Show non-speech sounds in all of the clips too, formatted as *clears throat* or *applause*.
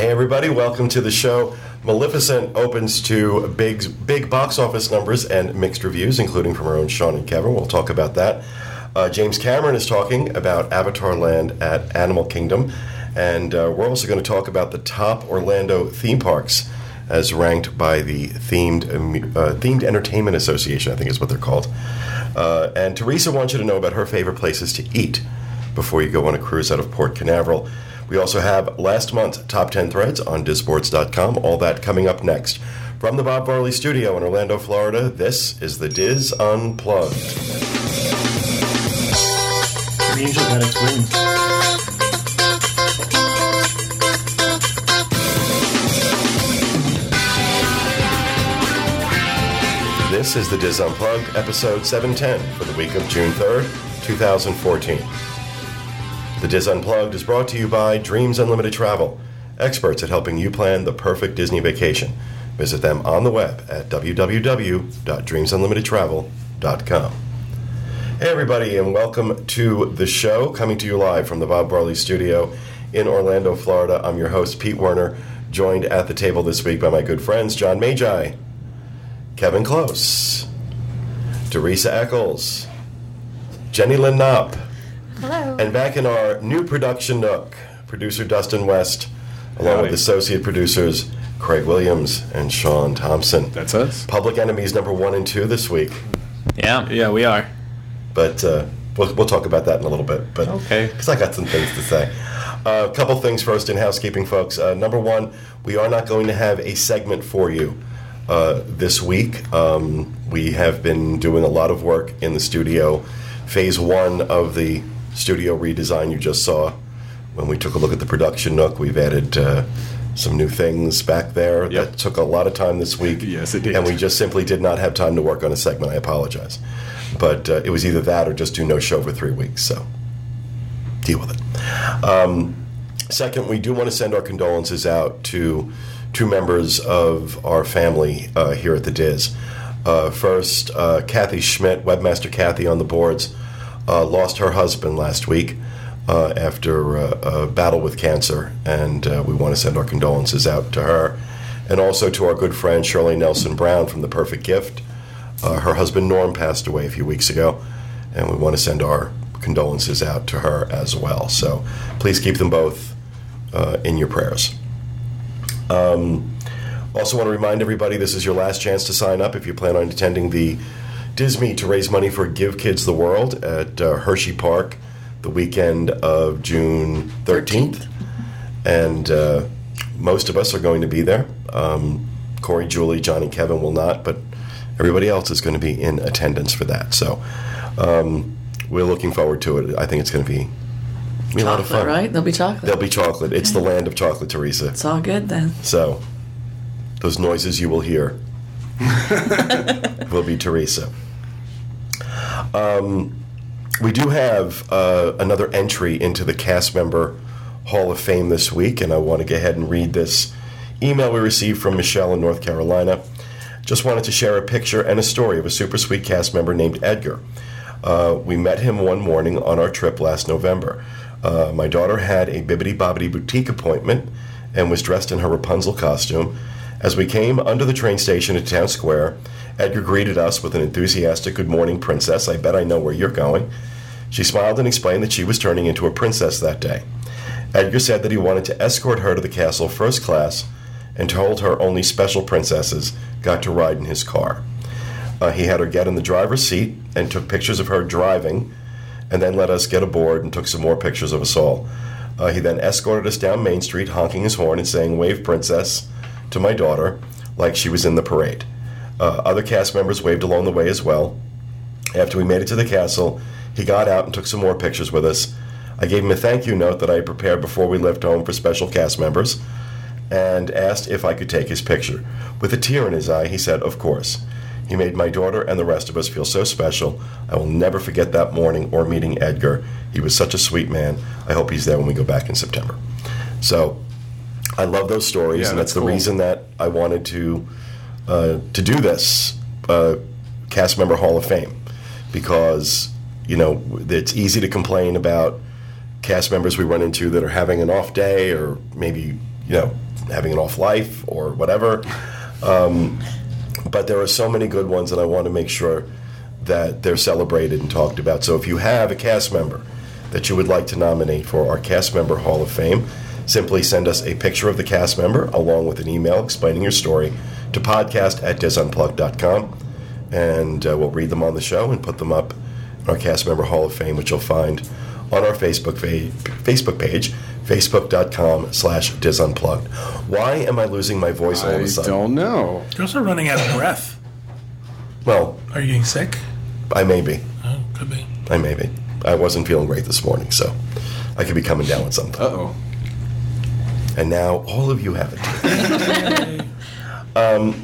Hey everybody, welcome to the show. Maleficent opens to big big box office numbers and mixed reviews, including from our own Sean and Kevin. We'll talk about that. Uh, James Cameron is talking about Avatar Land at Animal Kingdom, and uh, we're also going to talk about the top Orlando theme parks as ranked by the themed uh, themed entertainment association. I think is what they're called. Uh, and Teresa wants you to know about her favorite places to eat before you go on a cruise out of Port Canaveral. We also have last month's top 10 threads on disboards.com. All that coming up next. From the Bob Varley studio in Orlando, Florida, this is the Dis Unplugged. The Angel Addicts wins. This is the Dis Unplugged, episode 710 for the week of June 3rd, 2014. The Dis Unplugged is brought to you by Dreams Unlimited Travel, experts at helping you plan the perfect Disney vacation. Visit them on the web at www.dreamsunlimitedtravel.com. Hey, everybody, and welcome to the show, coming to you live from the Bob Barley studio in Orlando, Florida. I'm your host, Pete Werner, joined at the table this week by my good friends, John Magi, Kevin Close, Teresa Eccles, Jenny Lynn Knopp, Hello. and back in our new production nook, producer Dustin West, along Howdy. with associate producers Craig Williams and Sean Thompson. That's us. Public Enemies number one and two this week, Yeah. Yeah, we are. but uh, we'll, we'll talk about that in a little bit. But Okay. because I got some things to say. Uh, a couple things first in housekeeping, folks. Uh, number one, we are not going to have a segment for you uh, this week. Um, we have been doing a lot of work in the studio. Phase one of the studio redesign you just saw. When we took a look at the production nook, we've added uh, some new things back there. Yep. That took a lot of time this week. *laughs* Yes, it did. And we just simply did not have time to work on a segment. I apologize. But uh, it was either that or just do no show for three weeks. So deal with it. Um, second, we do want to send our condolences out to two members of our family uh, here at the Diz. Uh, first, uh, Kathy Schmidt, webmaster Kathy on the boards, lost her husband last week uh, after uh, a battle with cancer, and uh, we want to send our condolences out to her. And also to our good friend Shirley Nelson Brown from The Perfect Gift. Uh, her husband Norm passed away a few weeks ago, and we want to send our condolences out to her as well. So please keep them both uh, in your prayers. Um, also, want to remind everybody this is your last chance to sign up if you plan on attending the Disney to raise money for Give Kids the World at uh, Hershey Park the weekend of June 13th. And uh, most of us are going to be there. Um, Corey, Julie, Johnny, Kevin will not, but everybody else is going to be in attendance for that. So um, we're looking forward to it. I think it's going to be, be a lot of fun. right? There'll be chocolate. There'll be chocolate. It's the land of chocolate, Teresa. it's all good then. So, those noises you will hear *laughs* will be Teresa. Um, we do have uh, another entry into the cast member Hall of Fame this week, and I want to go ahead and read this email we received from Michelle in North Carolina. Just wanted to share a picture and a story of a super sweet cast member named Edgar. Uh, we met him one morning on our trip last November. Uh, my daughter had a Bibbidi Bobbidi boutique appointment and was dressed in her Rapunzel costume. As we came under the train station at Town Square, Edgar greeted us with an enthusiastic good morning, princess. I bet I know where you're going. She smiled and explained that she was turning into a princess that day. Edgar said that he wanted to escort her to the castle first class and told her only special princesses got to ride in his car. Uh, he had her get in the driver's seat and took pictures of her driving, and then let us get aboard and took some more pictures of us all. Uh, he then escorted us down Main Street, honking his horn and saying, Wave, princess, to my daughter, like she was in the parade. Uh, other cast members waved along the way as well. After we made it to the castle, he got out and took some more pictures with us. I gave him a thank you note that I had prepared before we left home for special cast members and asked if I could take his picture. With a tear in his eye, he said, Of course. He made my daughter and the rest of us feel so special. I will never forget that morning or meeting Edgar. He was such a sweet man. I hope he's there when we go back in September. So I love those stories, Yeah, and that's that's the cool. reason that I wanted to uh, to do this uh, cast member Hall of Fame because you know it's easy to complain about cast members we run into that are having an off day or maybe you know having an off life or whatever. Um, but there are so many good ones, and I want to make sure that they're celebrated and talked about. So if you have a cast member that you would like to nominate for our cast member Hall of Fame, simply send us a picture of the cast member along with an email explaining your story to podcast at disunplugged.com. And uh, we'll read them on the show and put them up in our cast member Hall of Fame, which you'll find on our Facebook, fa- Facebook page, facebook.com slash disunplugged. Why am I losing my voice all of I a sudden? I don't know. You're also running out of breath. Well, Are you getting sick? I may be. Oh, could be. I may be. I wasn't feeling great this morning, so I could be coming down with something. Uh oh. And now all of you have it. *laughs* um,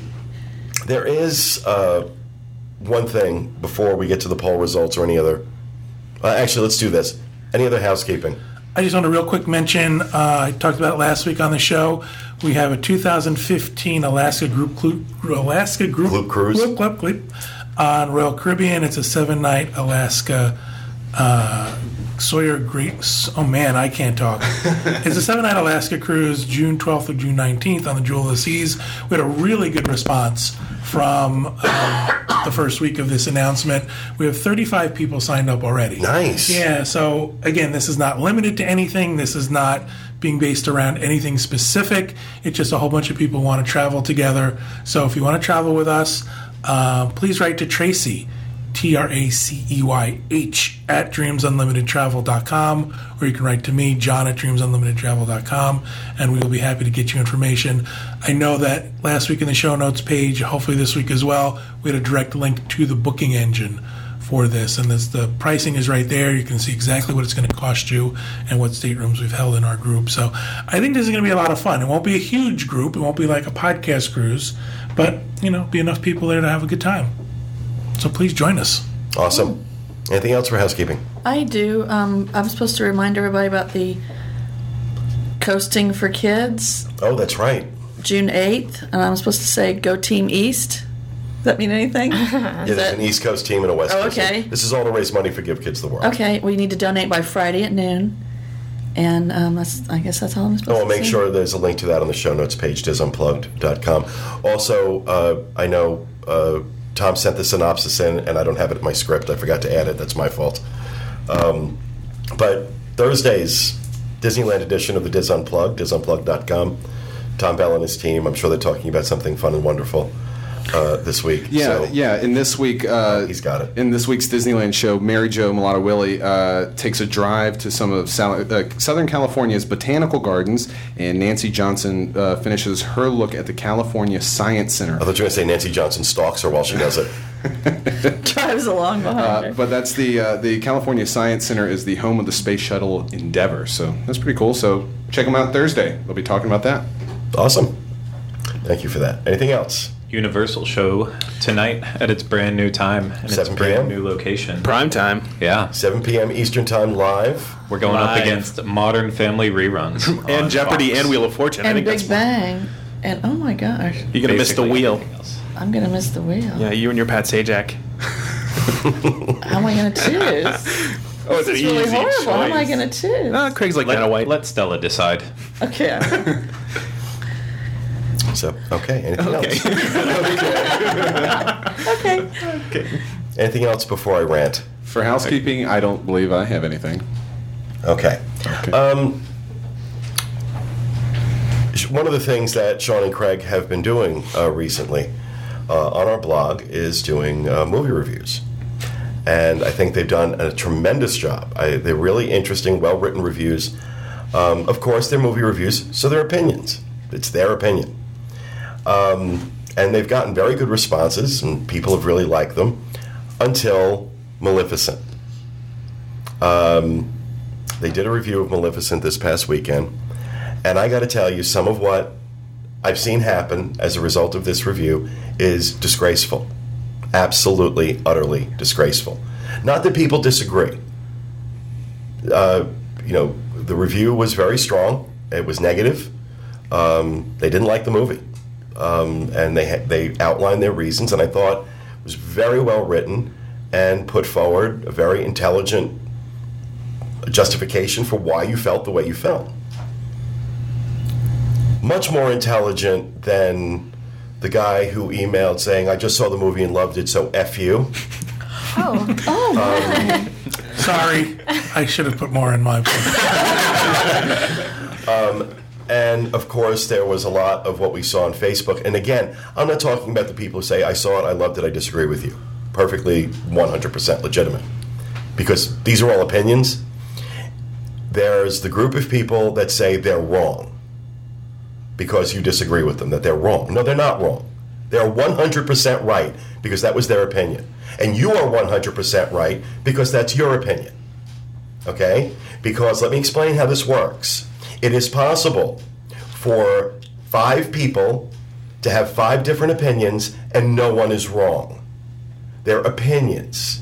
there is uh, one thing before we get to the poll results or any other. Uh, actually, let's do this. Any other housekeeping? I just want to real quick mention. Uh, I talked about it last week on the show. We have a 2015 Alaska group clu- Alaska group Gloop cruise? Gloop, gloop, gloop, on Royal Caribbean. It's a seven night Alaska uh, Sawyer Great. Oh man, I can't talk. *laughs* it's a seven night Alaska cruise, June 12th to June 19th on the Jewel of the Seas. We had a really good response from um, the first week of this announcement. We have 35 people signed up already. Nice. Yeah, so again, this is not limited to anything. This is not being based around anything specific. It's just a whole bunch of people want to travel together. So if you want to travel with us, uh, please write to Tracy, T R A C E Y H, at dreamsunlimitedtravel.com, or you can write to me, John at dreamsunlimitedtravel.com, and we will be happy to get you information. I know that last week in the show notes page, hopefully this week as well, we had a direct link to the booking engine for this, and this, the pricing is right there. You can see exactly what it's going to cost you and what staterooms we've held in our group. So I think this is going to be a lot of fun. It won't be a huge group. It won't be like a podcast cruise, but you know, be enough people there to have a good time. So please join us. Awesome. Anything else for housekeeping? I do. Um, I'm supposed to remind everybody about the coasting for kids, Oh, that's right. June 8th, and I'm supposed to say go Team East. Does that mean anything? *laughs* Yeah, there's that- an East Coast team and a West Oh, Coast okay. team. This is all to raise money for Give Kids the World. okay, we need to donate by Friday at noon, and um, that's. I guess that's all I'm supposed Oh, to I'll make say. sure there's a link to that on the show notes page, disunplugged.com. Also, uh, I know uh, Tom sent the synopsis in, and I don't have it in my script. I forgot to add it. That's my fault. Um, but Thursday's Disneyland edition of the Dis Unplugged, disunplugged.com. Tom Bell and his team, I'm sure they're talking about something fun and wonderful uh, this week. Yeah, So, yeah. In this week, uh, He's got it. In this week's Disneyland show, Mary Jo Mulatto Willie uh, takes a drive to some of Sal- uh, Southern California's botanical gardens, and Nancy Johnson uh, finishes her look at the California Science Center. I thought you were going to say Nancy Johnson stalks her while she does it. *laughs* drives along behind Uh, her. but that's the uh, the California Science Center is the home of the space shuttle Endeavour, so that's pretty cool. So check them out Thursday. They'll be talking about that. Awesome. Thank you for that. Anything else? Universal show tonight at its brand new time and its 7 brand p.m.? new location. Prime time. Yeah, 7 p.m. Eastern Time live. we're going up against Modern Family reruns *laughs* And Jeopardy Fox. and Wheel of Fortune. I and think Big that's Bang, and oh my gosh, You're gonna miss the Basically wheel. everything else. I'm gonna miss the wheel. Yeah, you and your Pat Sajak. *laughs* How am I gonna choose? *laughs* Oh, it's It's really horrible. How am I gonna choose? Uh, Craig's like Vanna Let, White. let Stella decide. Okay. So, okay. Anything else? *laughs* okay. Okay. Anything else before I rant? For housekeeping, I don't believe I have anything. Okay. Okay. Um, one of the things that Sean and Craig have been doing uh, recently uh, on our blog is doing uh, movie reviews. And I think they've done a tremendous job. I, they're really interesting, well written reviews. Um, of course, they're movie reviews, so they're opinions. It's their opinion. Um, and they've gotten very good responses, and people have really liked them until Maleficent. Um, they did a review of Maleficent this past weekend, and I got to tell you, some of what I've seen happen as a result of this review is disgraceful. Absolutely, utterly disgraceful. Not that people disagree. Uh, you know, the review was very strong. It was negative. Um, they didn't like the movie, um, and they they outlined their reasons, and I thought it was very well written and put forward a very intelligent justification for why you felt the way you felt. much more intelligent than the guy who emailed saying, I just saw the movie and loved it, so F you. *laughs* Oh, Um, Sorry, I should have put more in my. *laughs* And of course, there was a lot of what we saw on Facebook. And again, I'm not talking about the people who say, I saw it, I loved it, I disagree with you. Perfectly 100% legitimate. Because these are all opinions. There's the group of people that say they're wrong because you disagree with them, that they're wrong. No, they're not wrong. They're 100% right because that was their opinion. And you are 100% right because that's your opinion. Okay? Because let me explain how this works. It is possible for five people to have five different opinions and no one is wrong. They're opinions.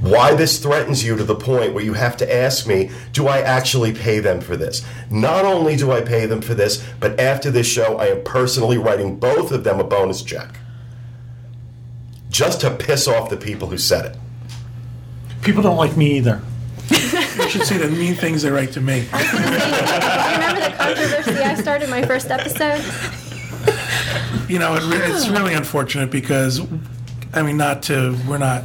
Why this threatens you to the point where you have to ask me, do I actually pay them for this? Not only do I pay them for this, but after this show, I am personally writing both of them a bonus check. Just to piss off the people who said it. People don't like me either. You should see the mean things they write to me. i remember the controversy I started my first episode? You know, it, re- it's really unfortunate because, I mean, not to, we're not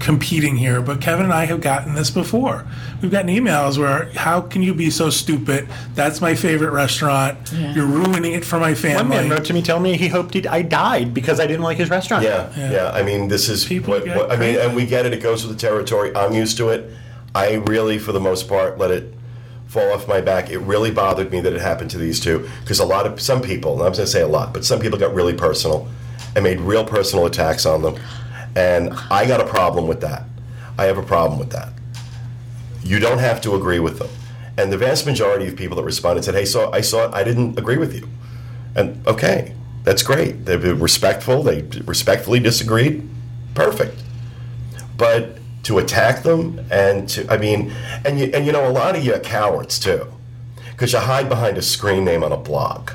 competing here, but Kevin and I have gotten this before. We've gotten emails where, how can you be so stupid? That's my favorite restaurant. You're ruining it for my family. One family. man wrote to me telling me he hoped he'd, I died because I didn't like his restaurant. Yeah, yeah. I mean, this is People what, get what I mean, crazy. and we get it. It goes with the territory. I'm used to it. I really, for the most part, let it fall off my back. It really bothered me that it happened to these two because a lot of some people, and I'm going to say a lot, but some people got really personal and made real personal attacks on them, and I got a problem with that. I have a problem with that. You don't have to agree with them. And the vast majority of people that responded said, "Hey, so I saw it. I didn't agree with you." And okay, that's great. They were respectful. They respectfully disagreed. Perfect. But to attack them and to, I mean, and you, and you know, a lot of you are cowards too, because you hide behind a screen name on a blog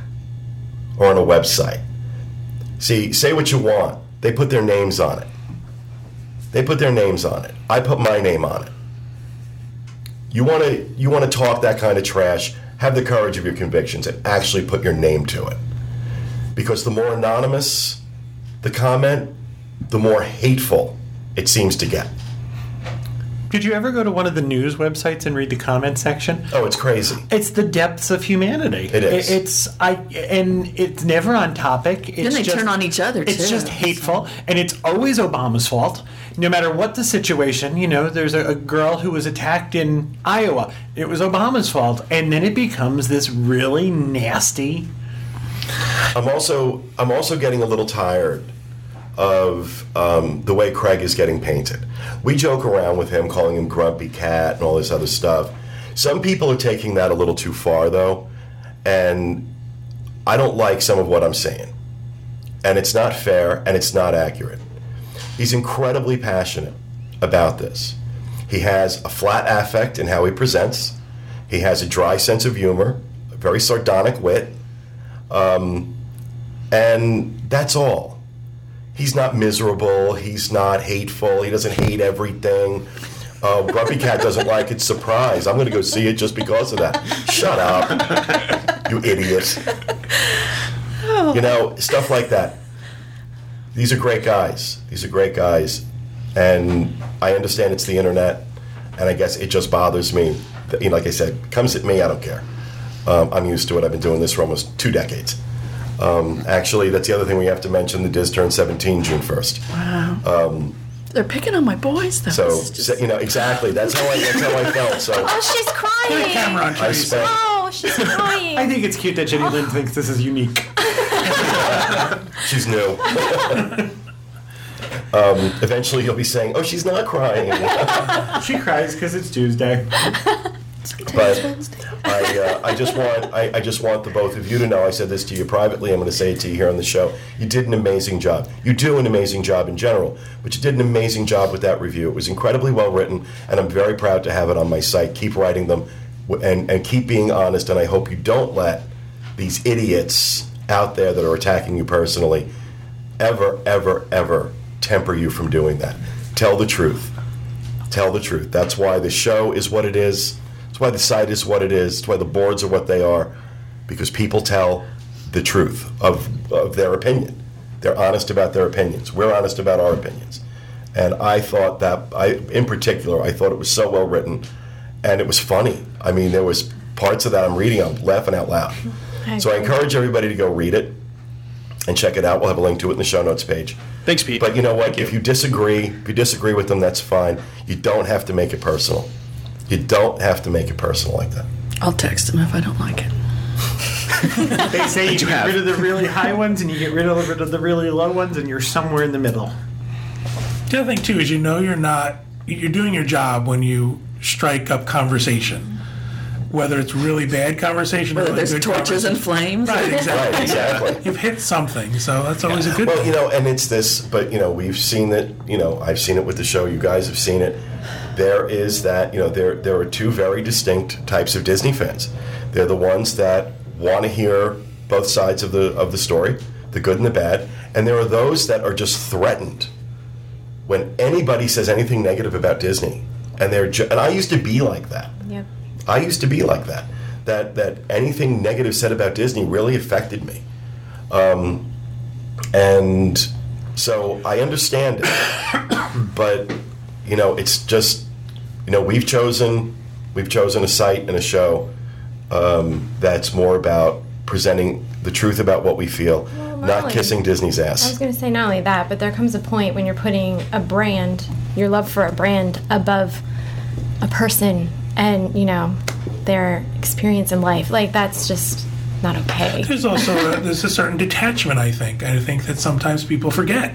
or on a website. See, say what you want. They put their names on it. They put their names on it. I put my name on it. You want to you want to talk that kind of trash? Have the courage of your convictions and actually put your name to it. Because the more anonymous the comment, the more hateful it seems to get. Did you ever go to one of the news websites and read the comment section? Oh, it's crazy. It's the depths of humanity. It is. It's I and it's never on topic. It's Then they just, turn on each other, It's just hateful, and it's always Obama's fault. No matter what the situation, you know, there's a, a girl who was attacked in Iowa. It was Obama's fault, and then it becomes this really nasty. I'm also I'm also getting a little tired of um, the way Craig is getting painted. We joke around with him, calling him Grumpy Cat and all this other stuff. Some people are taking that a little too far, though, and I don't like some of what I'm saying. And it's not fair and it's not accurate. He's incredibly passionate about this. He has a flat affect in how he presents. He has a dry sense of humor, a very sardonic wit, um, and that's all. He's not miserable. He's not hateful. He doesn't hate everything. Uh, Grumpy Cat doesn't like it. Surprise! I'm going to go see it just because of that. Shut up, you idiot. You know stuff like that. These are great guys. These are great guys, and I understand it's the internet, and I guess it just bothers me. That, you know, like I said, comes at me. I don't care. Um, I'm used to it. I've been doing this for almost two decades. Um, actually, that's the other thing we have to mention. The Diz turned 17 June 1st. Wow! They're picking on my boys, though. So, It's just- so, you know, exactly. That's how I. That's how I felt. So *laughs* Oh, she's crying. camera on I Tracy. spent. Oh, she's crying. I think it's cute that Jenny Lynn thinks this is unique. *laughs* She's new. *laughs* um, eventually, you'll be saying, "Oh, she's not crying." She cries because it's Tuesday. But I, uh, I just want I, I just want the both of you to know. I said this to you privately. I'm going to say it to you here on the show. You did an amazing job. You do an amazing job in general, but you did an amazing job with that review. It was incredibly well written, and I'm very proud to have it on my site. Keep writing them, and and keep being honest. And I hope you don't let these idiots out there that are attacking you personally ever, ever, ever temper you from doing that. Tell the truth. Tell the truth. That's why the show is what it is. That's why the site is what it is. That's why the boards are what they are. because people tell the truth of, of their opinion. They're honest about their opinions. We're honest about our opinions. And I thought that, I, in particular, I thought it was so well written, and it was funny. I mean, there was parts of that I'm reading, I'm laughing out loud. So I encourage everybody to go read it and check it out. We'll have a link to it in the show notes page. Thanks, Pete. But you know what? If you disagree, if you disagree with them, that's fine. You don't have to make it personal. You don't have to make it personal like that. I'll text him if I don't like it. *laughs* They say you get rid of the really high ones and you get rid of, rid of the really low ones, and you're somewhere in the middle. The other thing too is you know you're not you're doing your job when you strike up conversation, whether it's really bad conversation or Whether really there's good torches and flames. Right, *laughs* exactly. Right, exactly. You've hit something, so that's always a good Well, thing. you know, and it's this, but you know, we've seen it. You know, I've seen it with the show. You guys have seen it. There is that. You know, there there are two very distinct types of Disney fans. They're the ones that want to hear both sides of the of the story, the good and the bad, and there are those that are just threatened when anybody says anything negative about Disney, and they're ju- and I used to be like that. Yep. I used to be like that. That that anything negative said about Disney really affected me, um, and so I understand it. *coughs* but you know, it's just you know we've chosen we've chosen a site and a show um, that's more about presenting the truth about what we feel, Well, not Marlon, kissing Disney's ass. I was going to say not only that, but there comes a point when you're putting a brand, your love for a brand, above a person and, you know, their experience in life. Like, that's just not okay. There's also a, there's a certain detachment. I think. I think that sometimes people forget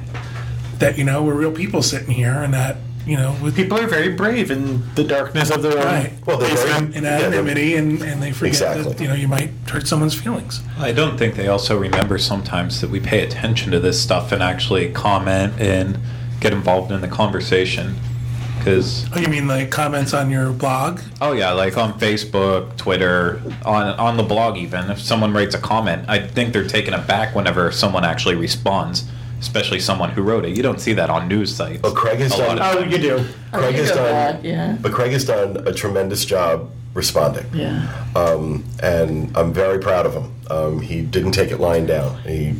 that you know we're real people sitting here, and that you know with People are very brave in the darkness of their own. right Well, they're very- basement. in yeah, anonymity, and, and they forget Exactly. that you know you might hurt someone's feelings. I don't think they also remember sometimes that we pay attention to this stuff and actually comment and get involved in the conversation. Because Oh, you mean like comments on your blog? oh yeah, like on Facebook, Twitter, on on the blog even, if someone writes a comment, I think they're taken aback whenever someone actually responds, especially someone who wrote it. You don't see that on news sites. Well, Craig has done- Oh, you do. Craig you has done, back, yeah. but Craig has done a tremendous job responding. Yeah. um, and I'm very proud of him. Um, he didn't take it lying down. He,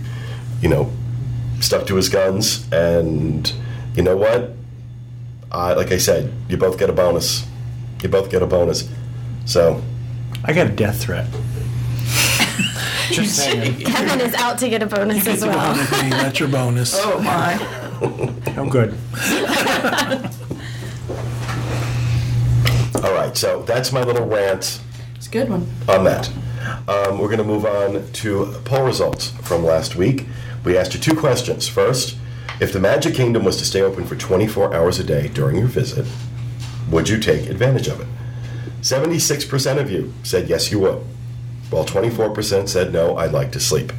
you know, stuck to his guns, and you know what? I, like I said, you both get a bonus. You both get a bonus. So I got a death threat. Just saying. Kevin is out to get a bonus as well. Hey, that's your bonus. Oh my. *laughs* I'm good. all right, so that's my little rant It's a good one. on that. Um, we're going to move on to poll results from last week. We asked you two questions. First, if the Magic Kingdom was to stay open for 24 hours a day during your visit, would you take advantage of it? 76% of you said yes, you would, while 24% said no, I'd like to sleep.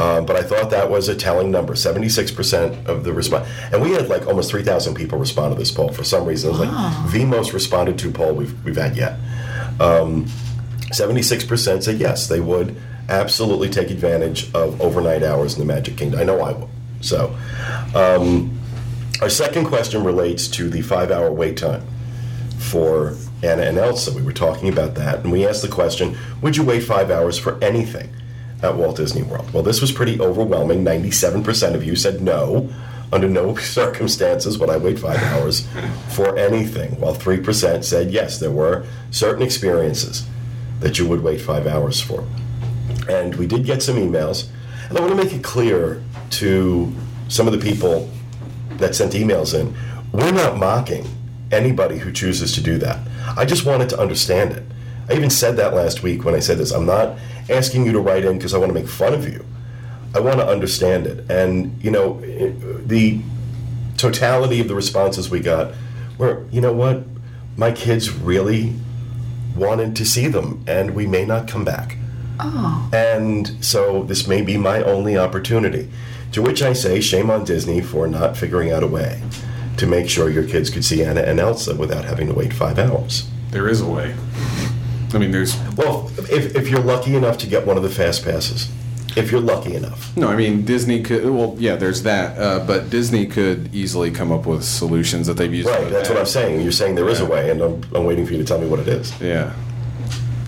Um, but I thought that was a telling number. 76% of the response. And we had like almost 3,000 people respond to this poll for some reason. It was like the most responded to poll we've, we've had yet. Um, 76% said yes, they would absolutely take advantage of overnight hours in the Magic Kingdom. I know I would. So, um, our second question relates to the five hour wait time for Anna and Elsa. We were talking about that, and we asked the question Would you wait five hours for anything at Walt Disney World? Well, this was pretty overwhelming. 97% of you said no. Under no *laughs* circumstances would I wait five hours for anything, while 3% said yes, there were certain experiences that you would wait five hours for. And we did get some emails. And I want to make it clear to some of the people that sent emails in we're not mocking anybody who chooses to do that. I just wanted to understand it. I even said that last week when I said this. I'm not asking you to write in because I want to make fun of you. I want to understand it. And, you know, it- the totality of the responses we got were, you know what? My kids really wanted to see them, and we may not come back. Oh. And so this may be my only opportunity. To which I say, shame on Disney for not figuring out a way to make sure your kids could see Anna and Elsa without having to wait five hours. There is a way. I mean, there's Well, if, if you're lucky enough to get one of the fast passes, if you're lucky enough. no. I mean, Disney could. Well, yeah, there's that. Uh, but Disney could easily come up with solutions that they've used. Right, the that's what I'm saying. You're saying there is a way, and I'm, I'm waiting for you to tell me what it is. Yeah.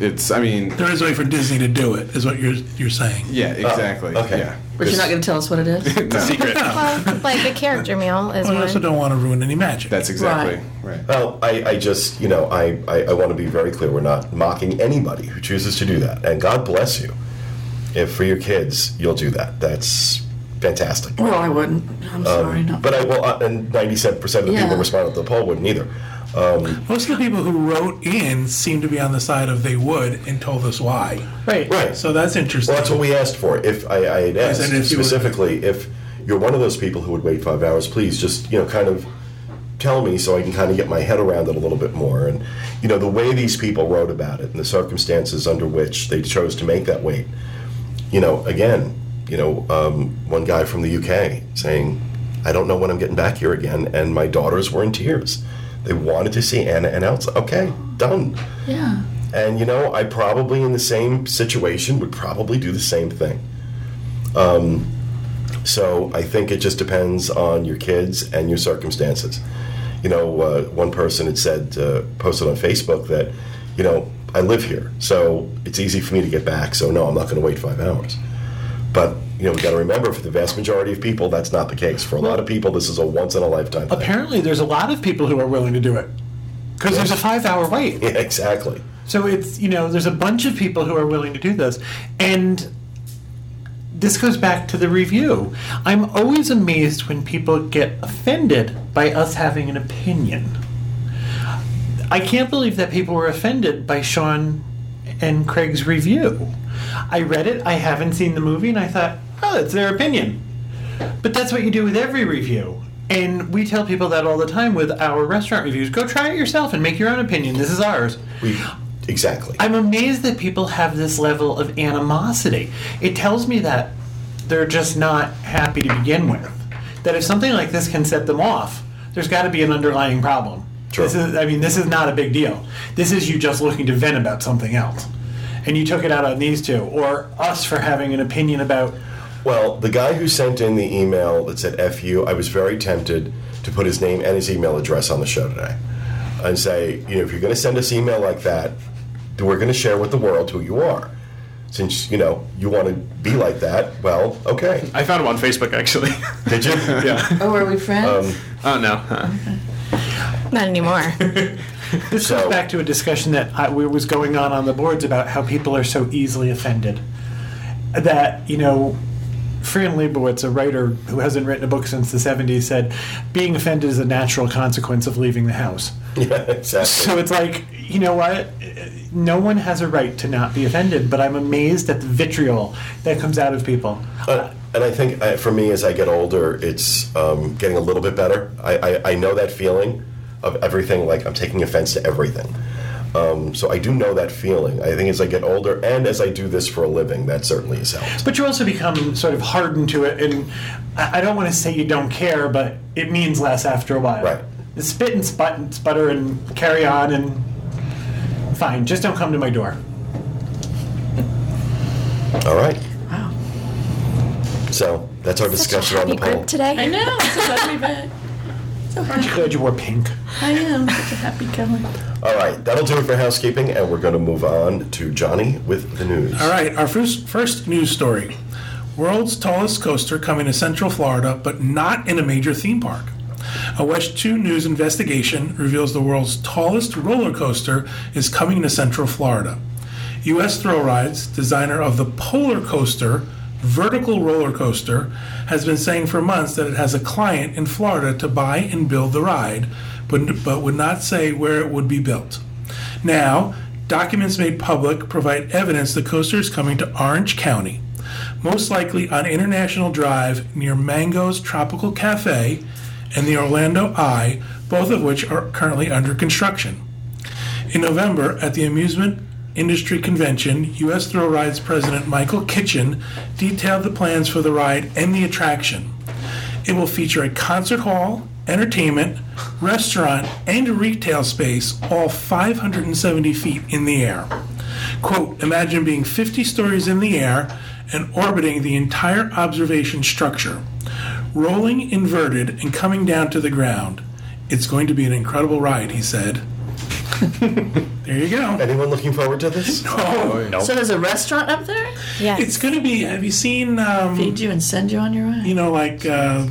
It's. I mean. There is a way for Disney to do it, is what you're you're saying. Yeah. Exactly. okay. Yeah. But you're not going to tell us what it is? *laughs* the secret. *laughs* Well, like the character *laughs* meal is Well, I also one. don't want to ruin any magic. That's exactly right. Well, I, I just, you know, I, I, I want to be very clear. We're not mocking anybody who chooses to do that. And God bless you if for your kids you'll do that. That's fantastic. well, I wouldn't. I'm sorry. No. But I will, uh, and 97% of the Yeah. people responding to the poll wouldn't either. Um, Most of the people who wrote in seem to be on the side of they would and told us why. Right. right. So that's interesting. Well, that's what we asked for. If I, I had asked if you were- specifically, if you're one of those people who would wait five hours, please just you know kind of tell me so I can kind of get my head around it a little bit more. And you know the way these people wrote about it and the circumstances under which they chose to make that wait. You know, again, you know, um, one guy from the UK saying, "I don't know when I'm getting back here again," and my daughters were in tears. They wanted to see Anna and Elsa. Okay, done. yeah. And you know, I probably in the same situation would probably do the same thing. Um, so I think it just depends on your kids and your circumstances. You know, uh, one person had said, uh, posted on Facebook that, you know, I live here, so it's easy for me to get back. So no, I'm not going to wait five hours. But you know, we got to remember, for the vast majority of people, that's not the case. For a lot of people, this is a once in a lifetime. Thing. Apparently, there's a lot of people who are willing to do it because there's a five-hour wait. Yeah, *laughs* exactly. So it's you know there's a bunch of people who are willing to do this, and this goes back to the review. I'm always amazed when people get offended by us having an opinion. I can't believe that people were offended by Sean and Craig's review. I read it. I haven't seen the movie, and I thought, oh, it's their opinion. But that's what you do with every review. And we tell people that all the time with our restaurant reviews. Go try it yourself and make your own opinion. This is ours. We exactly. I'm amazed that people have this level of animosity. It tells me that they're just not happy to begin with. That if something like this can set them off, there's got to be an underlying problem. Sure. This is, I mean, this is not a big deal. This is you just looking to vent about something else, and you took it out on these two, or us for having an opinion about. Well, the guy who sent in the email that said "F you," I was very tempted to put his name and his email address on the show today, and say, you know, if you're going to send us email like that, we're going to share with the world who you are. Since you know you want to be like that, well, okay. I found him on Facebook actually. *laughs* Did you? yeah. Oh, are we friends? Um, oh no. Huh. Not anymore. *laughs* *laughs* This So- goes back to a discussion that I, we was going on on the boards about how people are so easily offended. That you know, Fran Lebowitz, a writer who hasn't written a book since the '70s, said being offended is a natural consequence of leaving the house. *laughs* Yeah, exactly. So it's like, you know what? No one has a right to not be offended, but I'm amazed at the vitriol that comes out of people. Uh, and I think uh, for me, as I get older, it's um, getting a little bit better. I, I, I know that feeling of everything, like I'm taking offense to everything. Um, so I do know that feeling. I think as I get older, and as I do this for a living, that certainly has helped. But you also become sort of hardened to it, and I I don't want to say you don't care, but it means less after a while. Right. Spit and sput and sputter and carry on and fine. Just don't come to my door. All right. wow. So that's our Such a discussion on the poll. today. I know. So glad to be back. So Aren't you happy. glad you wore pink? I am. Such a happy Kelly. All right, that'll do it for housekeeping, and we're going to move on to Johnny with the news. All right, our first first news story: world's tallest coaster coming to Central Florida, but not in a major theme park. A WESH 2 News investigation reveals the world's tallest roller coaster is coming to Central Florida. U.S. Thrill Rides, designer of the Polercoaster, vertical roller coaster, has been saying for months that it has a client in Florida to buy and build the ride, but, but would not say where it would be built. Now, documents made public provide evidence the coaster is coming to Orange County, most likely on International Drive near Mango's Tropical Cafe and the Orlando Eye, both of which are currently under construction. In November, at the Amusement Industry Convention, U.S. Thrill Rides President Michael Kitchen detailed the plans for the ride and the attraction. It will feature a concert hall, entertainment, restaurant, and retail space, all 570 feet in the air. Quote, imagine being 50 stories in the air and orbiting the entire observation structure, rolling inverted and coming down to the ground. It's going to be an incredible ride, he said. There you go. Anyone looking forward to this? Oh, Nope. So there's a restaurant up there? Yeah. It's going to be. Have you seen? Um, Feed you and send you on your way. you know, like uh,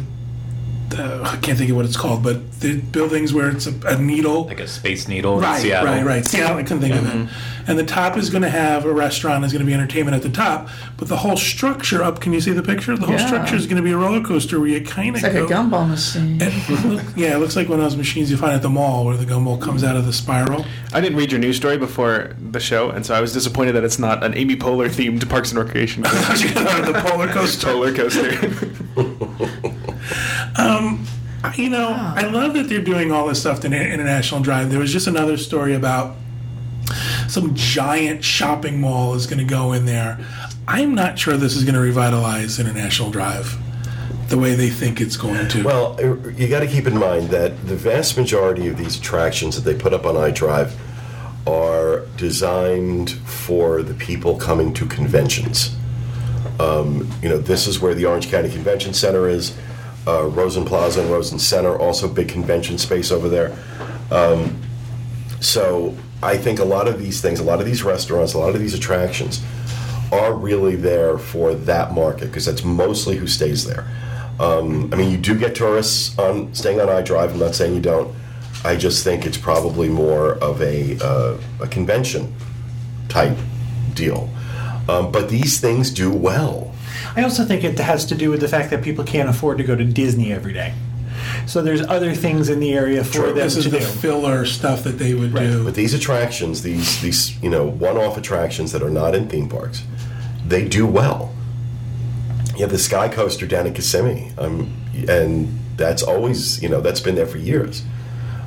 uh, I can't think of what it's called, but the buildings where it's a, a needle. like a space needle in Right, Seattle. right, right. Seattle, I couldn't think of it. And the top is going to have a restaurant. Is going to be entertainment at the top, but the whole structure up. Can you see the picture? The whole Yeah. structure is going to be a roller coaster where you kind of like go. a gumball machine. It look- yeah, it looks like one of those machines you find at the mall where the gumball comes out of the spiral. I didn't read your news story before the show, and so I was disappointed that it's not an Amy Poehler themed Parks and Recreation *laughs* the polar coaster. roller coaster. *laughs* You know, I love that they're doing all this stuff to Inter- International Drive. There was just another story about some giant shopping mall is going to go in there. I'm not sure this is going to revitalize International Drive the way they think it's going to. Well, uh, you got to keep in mind that the vast majority of these attractions that they put up on iDrive are designed for the people coming to conventions. Um, you know, this is where the Orange County Convention Center is. Uh, Rosen Plaza and Rosen Center, also big convention space over there. Um, so I think a lot of these things, a lot of these restaurants, a lot of these attractions are really there for that market because that's mostly who stays there. Um, I mean, you do get tourists on staying on iDrive. I'm not saying you don't. I just think it's probably more of a, uh, a convention type deal. Um, but these things do well. I also think it has to do with the fact that people can't afford to go to Disney every day. So there's other things in the area for True. them this to is the do. filler stuff that they would do. But these attractions, these these you know one-off attractions that are not in theme parks, they do well. You have the Sky Coaster down in Kissimmee, um, and that's always you know that's been there for years.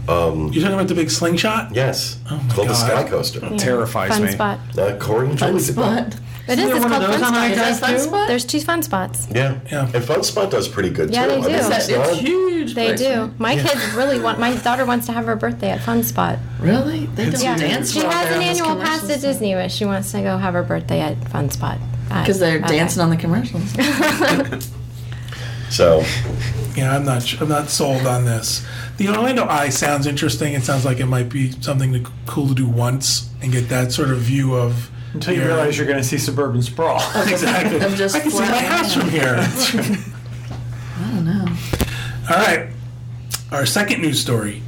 You're talking about the big slingshot? Yes, Oh it's called the Sky Coaster. Terrifies fun me. spot. Uh, Corey and Fun did that. spot. It is. It's called Fun on Spot. Is that fun spot? There's two fun spots. Yeah. Yeah. and Fun Spot does pretty good Yeah, too. they I mean, do. it's It's, not- it's huge. They place, do. right? My kids really want. My daughter wants to have her birthday at Fun Spot. Really? They don't Yeah, dance she has an annual pass to commercials. Disney, but she wants to go have her birthday at Fun Spot Because they're dancing on the commercials. *laughs* So Yeah, I'm not. su- I'm not sold on this. The Orlando Eye sounds interesting. It sounds like it might be something to, cool to do once and get that sort of view of. Until you your- realize you're going to see suburban sprawl. *laughs* exactly. I'm just I can see my flat house from here. *laughs* I don't know. All right. Our second news story.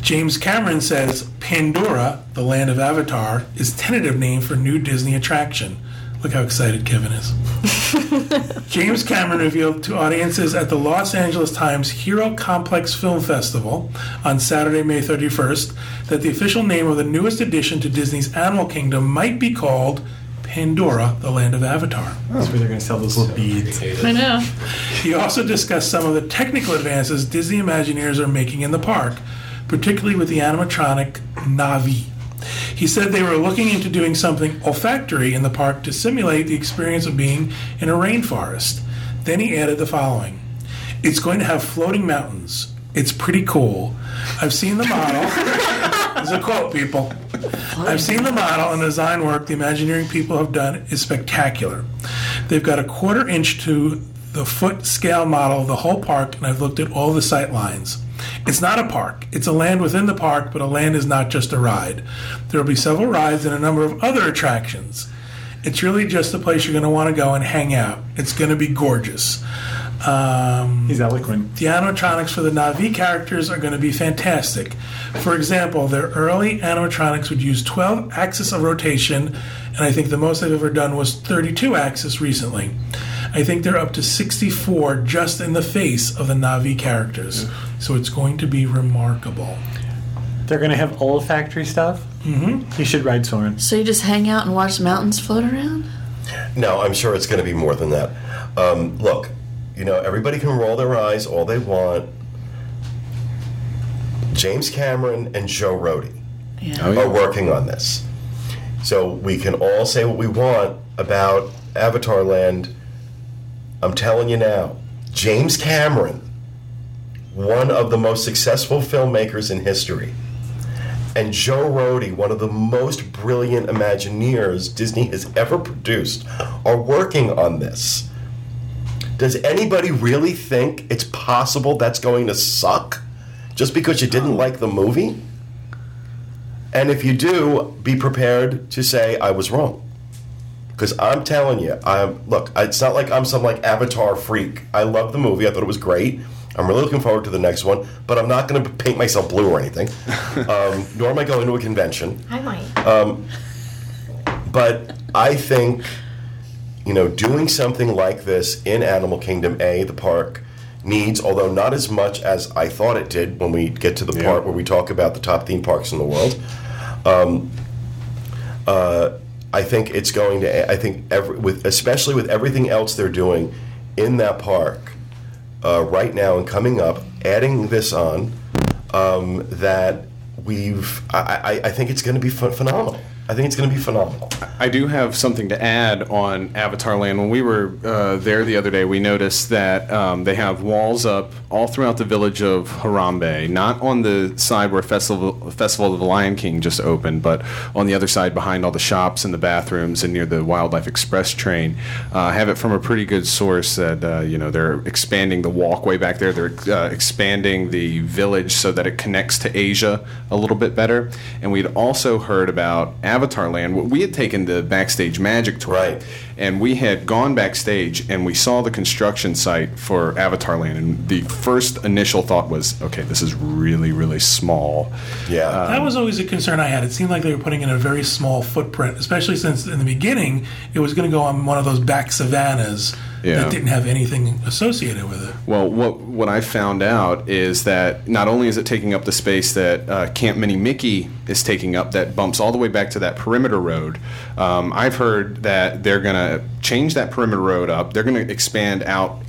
James Cameron says Pandora, the land of Avatar, is tentative name for new Disney attraction. Look how excited Kevin is. *laughs* James Cameron revealed to audiences at the Los Angeles Times Hero Complex Film Festival on Saturday, May 31st, that the official name of the newest addition to Disney's Animal Kingdom might be called Pandora, the land of Avatar. That's where they're going to sell those little beads. I know. He also discussed some of the technical advances Disney Imagineers are making in the park, particularly with the animatronic Na'vi. He said they were looking into doing something olfactory in the park to simulate the experience of being in a rainforest. Then he added the following It's going to have floating mountains. It's pretty cool. I've seen the model. *laughs* There's a quote, people. I've seen the model and the design work the Imagineering people have done is spectacular. They've got a quarter inch to the foot scale model of the whole park, and I've looked at all the sight lines. It's not a park. It's a land within the park, but a land is not just a ride. There will be several rides and a number of other attractions. It's really just a place you're going to want to go and hang out. It's going to be gorgeous. Um, He's eloquent. the animatronics for the Na'vi characters are going to be fantastic. For example, their early animatronics would use 12 axis of rotation, and I think the most they've ever done was 32 axis recently. I think they're up to 64 just in the face of the Na'vi characters. So it's going to be remarkable. They're going to have olfactory stuff. Mm-hmm. He should ride Soarin. So you just hang out and watch mountains float around? no, I'm sure it's going to be more than that. Um, look, you know, everybody can roll their eyes all they want. James Cameron and Joe Rohde Yeah. Oh, yeah. are working on this. So we can all say what we want about Avatar Land. I'm telling you now, James Cameron, one of the most successful filmmakers in history, and Joe Rohde, one of the most brilliant Imagineers Disney has ever produced, are working on this. Does anybody really think it's possible that's going to suck just because you didn't like the movie? And if you do, be prepared to say I was wrong. Because I'm telling you, I'm look. It's not like I'm some like Avatar freak. I love the movie. I thought it was great. I'm really looking forward to the next one. But I'm not going to paint myself blue or anything. *laughs* um, nor am I going to a convention. I might. Um, But I think, you know, doing something like this in Animal Kingdom A, the park needs, although not as much as I thought it did when we get to the Yeah. part where we talk about the top theme parks in the world. Um, uh, I think it's going to. I think every, with especially with everything else they're doing in that park uh, right now and coming up, adding this on, um, that we've. I, I, I think it's going to be ph- phenomenal. I think it's going to be phenomenal. I do have something to add on Avatar Land. When we were uh, there the other day, we noticed that um, they have walls up all throughout the village of Harambe, not on the side where Festival Festival of the Lion King just opened, but on the other side behind all the shops and the bathrooms and near the Wildlife Express train. Uh, I have it from a pretty good source that uh, you know they're expanding the walkway back there. They're uh, expanding the village so that it connects to Asia a little bit better. And we'd also heard about Avatar Land. We had taken the backstage magic tour, Right. and we had gone backstage and we saw the construction site for Avatar Land. And the first initial thought was, okay, this is really, really small. Yeah. Uh, that was always a concern I had. It seemed like they were putting in a very small footprint, especially since in the beginning it was going to go on one of those back savannas Yeah. that didn't have anything associated with it. Well, what what I found out is that not only is it taking up the space that uh, Camp Minnie-Mickey is taking up, that bumps all the way back to that perimeter road. Um, I've heard that they're going to change that perimeter road up. They're going to expand out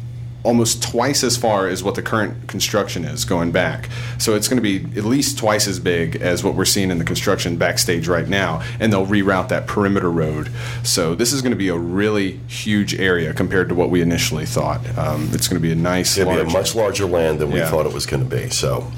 almost twice as far as what the current construction is going back. So it's going to be at least twice as big as what we're seeing in the construction backstage right now, and they'll reroute that perimeter road. So this is going to be a really huge area compared to what we initially thought. Um, it's going to be a nice, It'll be a much larger land than we Yeah. thought it was going to be. So,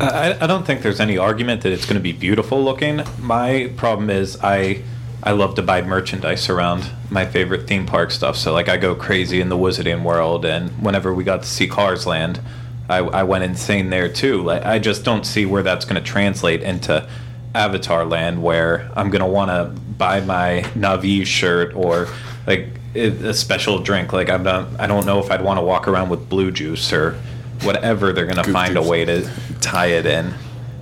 I, I don't think there's any argument that it's going to be beautiful looking. My problem is I I love to buy merchandise around my favorite theme park stuff. So like I go crazy in the Wizarding World, and whenever we got to see Cars Land, I, I went insane there too. Like I just don't see where that's going to translate into Avatar Land, where I'm going to want to buy my Na'vi shirt or like a special drink. Like I'm not. I don't know if I'd want to walk around with blue juice or whatever they're going to find a way to tie it in.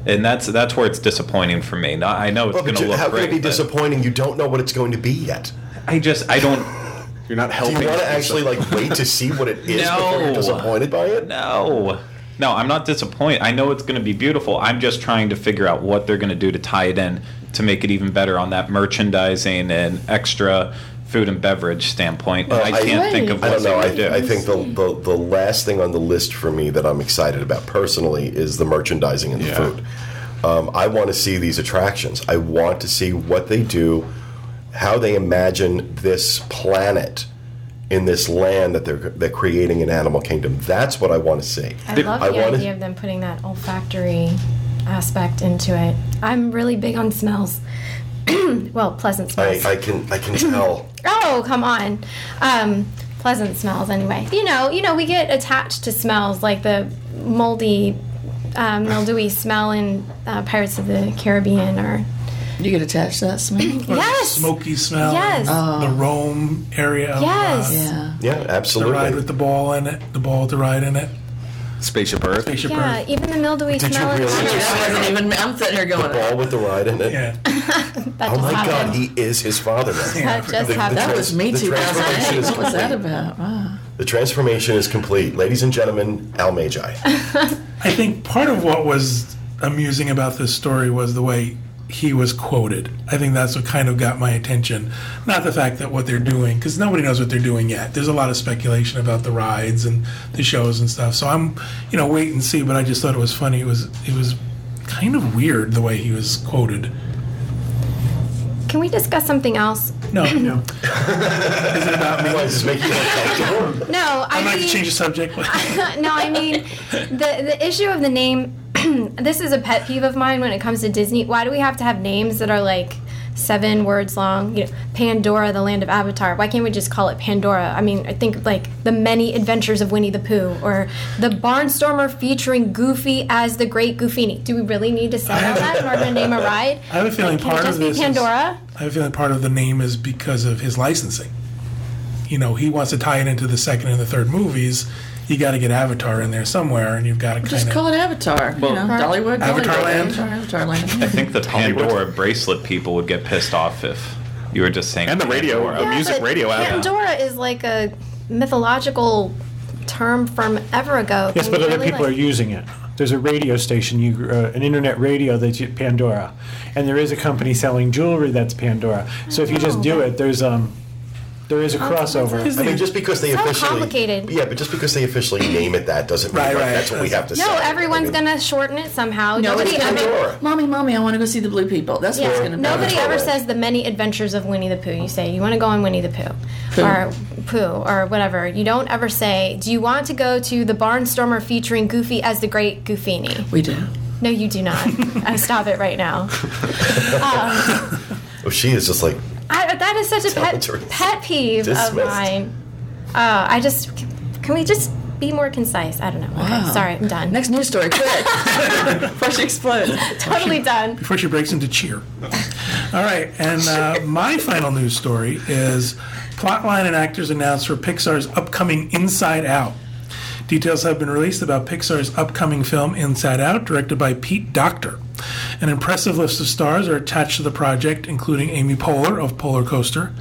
And that's that's where it's disappointing for me. Now, I know it's Well, going to you- look how can great. it be disappointing? You don't know what it's going to be yet. I just I don't *laughs* You're not helping. Do helping. you want to actually like wait to see what it is *laughs* before you're disappointed by it? No. No, I'm not disappointed. I know it's going to be beautiful. I'm just trying to figure out what they're going to do to tie it in to make it even better on that merchandising and extra food and beverage standpoint. Well, I I- can't think of I what don't know. they do. I, I think the, the the last thing on the list for me that I'm excited about personally is the merchandising and the Yeah. food. Um, I want to see these attractions. I want to see what they do, how they imagine this planet in this land that they're they're creating an Animal Kingdom. That's what I want to see. I love I the wanna- idea of them putting that olfactory aspect into it. I'm really big on smells. *clears throat* well, pleasant smells. I can I can *clears throat* tell. oh, come on. Um, pleasant smells anyway. You know, you know, we get attached to smells like the moldy, um, mildewy smell in uh, Pirates of the Caribbean or You get attached to that smell? *clears throat* Yes. the smoky smell. Yes. and The Rome area. Of, Yes. uh, yeah. Yeah, the ride with the ball in it. The ball with the ride in it. Spaceship Earth. Spaceship yeah, Earth. even the mildewy Did you smell. of- really I wasn't even. I'm sitting here going. Ball with the ride in it. Yeah. *laughs* that Oh just my God, happened. he is his father now. that just The- the happened. That was me The transformation 2008. is What was that complete. about? Wow. The transformation is complete, ladies and gentlemen. Al Magi. *laughs* I think part of what was amusing about this story was the way he was quoted. I think that's what kind of got my attention. Not the fact that what they're doing, because nobody knows what they're doing yet. There's a lot of speculation about the rides and the shows and stuff. So I'm, you know, wait and see. But I just thought it was funny. It was, it was kind of weird the way he was quoted. Can we discuss something else? No, *laughs* no. Is it about me? Why does this make you uncomfortable? No, I I'd like mean, to change the subject. *laughs* no, I mean the the issue of the name. *clears throat* this is a pet peeve of mine when it comes to Disney. Why do we have to have names that are like seven words long. You know, Pandora, the land of Avatar. Why can't we just call it Pandora? I mean, I think like the many adventures of Winnie the Pooh or the Barnstormer featuring Goofy as the Great Goofini. Do we really need to say all that in order to name a ride? *laughs* I have a feeling Like, part of be this is- Pandora. I have a feeling part of the name is because of his licensing. You know, he wants to tie it into the second and the third movies. You got to get Avatar in there somewhere, and you've got to Just call it Avatar. you know, Dollywood, Avatar Dollywood, Land. Avatar, Avatar Land. I think the Pandora bracelet people would get pissed off if you were just saying And the radio, Pandora. uh, music but radio app. Pandora is like a mythological term from ever ago. Yes, but we other really, people are using it. There's a radio station, you uh, an internet radio that's Pandora, and there is a company selling jewelry that's Pandora. So if you just do it, there's um, there is a crossover. I mean, just because they So officially complicated. yeah, but just because they officially name it that doesn't mean Right, like, right. that's what we have to say. No, I everyone's mean, gonna shorten it somehow. No, Nobody it's ever. Pandora. Mommy, mommy, I want to go see the blue people. That's what it's Yeah, going to be. nobody ever Land. says the many adventures of Winnie the Pooh. You say you want to go on Winnie the Pooh, Pooh. or Pooh, or whatever. You don't ever say, "Do you want to go to the Barnstormer featuring Goofy as the Great Goofini?" We do. No, you do not. *laughs* uh, stop it right now. *laughs* Um, Oh, she is just like I, that is such a pet, pet peeve of mine. Uh, I just can we just be more concise? I don't know. Okay, sorry, I'm done. Next news story, quick. *laughs* Before she explodes. totally done. before she breaks into cheer. All right, and uh, my final news story is plotline and actors announced for Pixar's upcoming Inside Out. Details have been released about Pixar's upcoming film Inside Out, directed by Pete Docter. An impressive list of stars are attached to the project, including Amy Poehler of Polercoaster,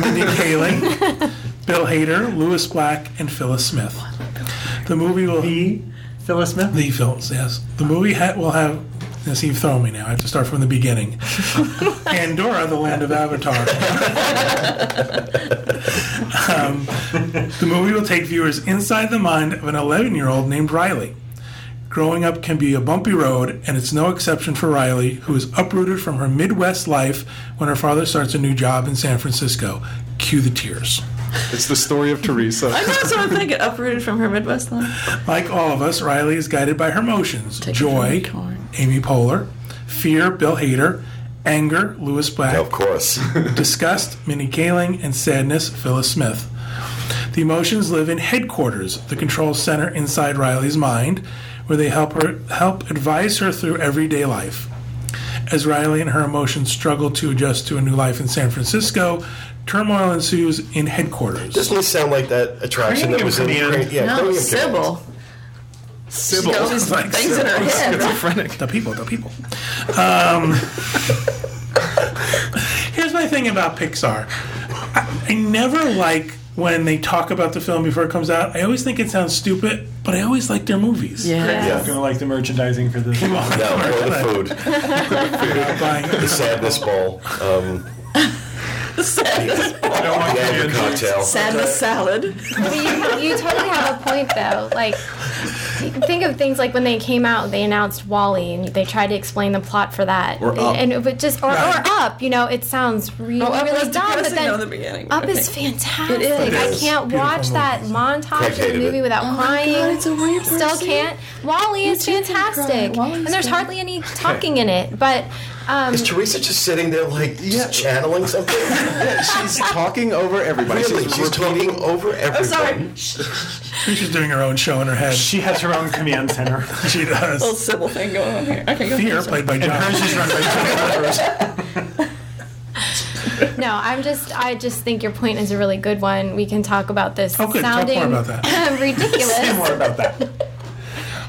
Mindy Kaling, *laughs* Bill Hader, Lewis Black, and Phyllis Smith. The movie will The Phyllis Smith. the films, yes. The movie ha- will have. You see, you've thrown me now. I have to start from the beginning. *laughs* Pandora, the land of Avatar. *laughs* um, the movie will take viewers inside the mind of an 11 year old named Riley. Growing up can be a bumpy road, and it's no exception for Riley, who is uprooted from her Midwest life when her father starts a new job in San Francisco. Cue the tears. It's the story of Teresa. I know that's what I'm thinking. Uprooted from her Midwest life. Like all of us, Riley is guided by her emotions Take joy, from the corn. Amy Poehler, fear, Bill Hader, anger, Lewis Black, of course. *laughs* disgust, Mindy Kaling, and sadness, Phyllis Smith. The emotions live in headquarters, the control center inside Riley's mind, where they help her help advise her through everyday life. As Riley and her emotions struggle to adjust to a new life in San Francisco, turmoil ensues in headquarters. Doesn't it sound like that attraction that was in command. yeah, No, Cranium Sybil. She's got all these Like things in her head. right? Schizophrenic. the people, the people. Um, *laughs* here's my thing about Pixar. I, I never like when they talk about the film before it comes out. I always think it sounds stupid, but I always like their movies. Yeah. Yeah. I'm gonna like the merchandising for this. No, or the *laughs* food, Buying- the sadness bowl, um, the *laughs* anger cocktail. Sadness salad. *laughs* But you, you totally have a point though. Like *laughs* think of things like when they came out, they announced WALL-E, and they tried to explain the plot for that. Or Up. And it would just or, Right. or up, you know, it sounds oh, really Oh, Up really was dumb, but then in the beginning. Up Okay. is *laughs* fantastic. It is. It I can't Beautiful watch that montage of the movie it. without Oh my crying. God, it's a weird Still can't. WALL-E is too can cry. fantastic, and there's hardly any talking in it. But um, Is Teresa just sitting there like just channeling something? *laughs* She's talking over everybody. really, She's she's talking over I'm everyone. sorry. She's doing her own show in her head. She has her own command center. *laughs* She does. Little does. Sybil thing going on here. Okay, go Fear, played by John. Hers is run by John *laughs* No, I'm just. I just think your point is a really good one. We can talk about this Oh, good. Talk more about that. ridiculous. Say more about that.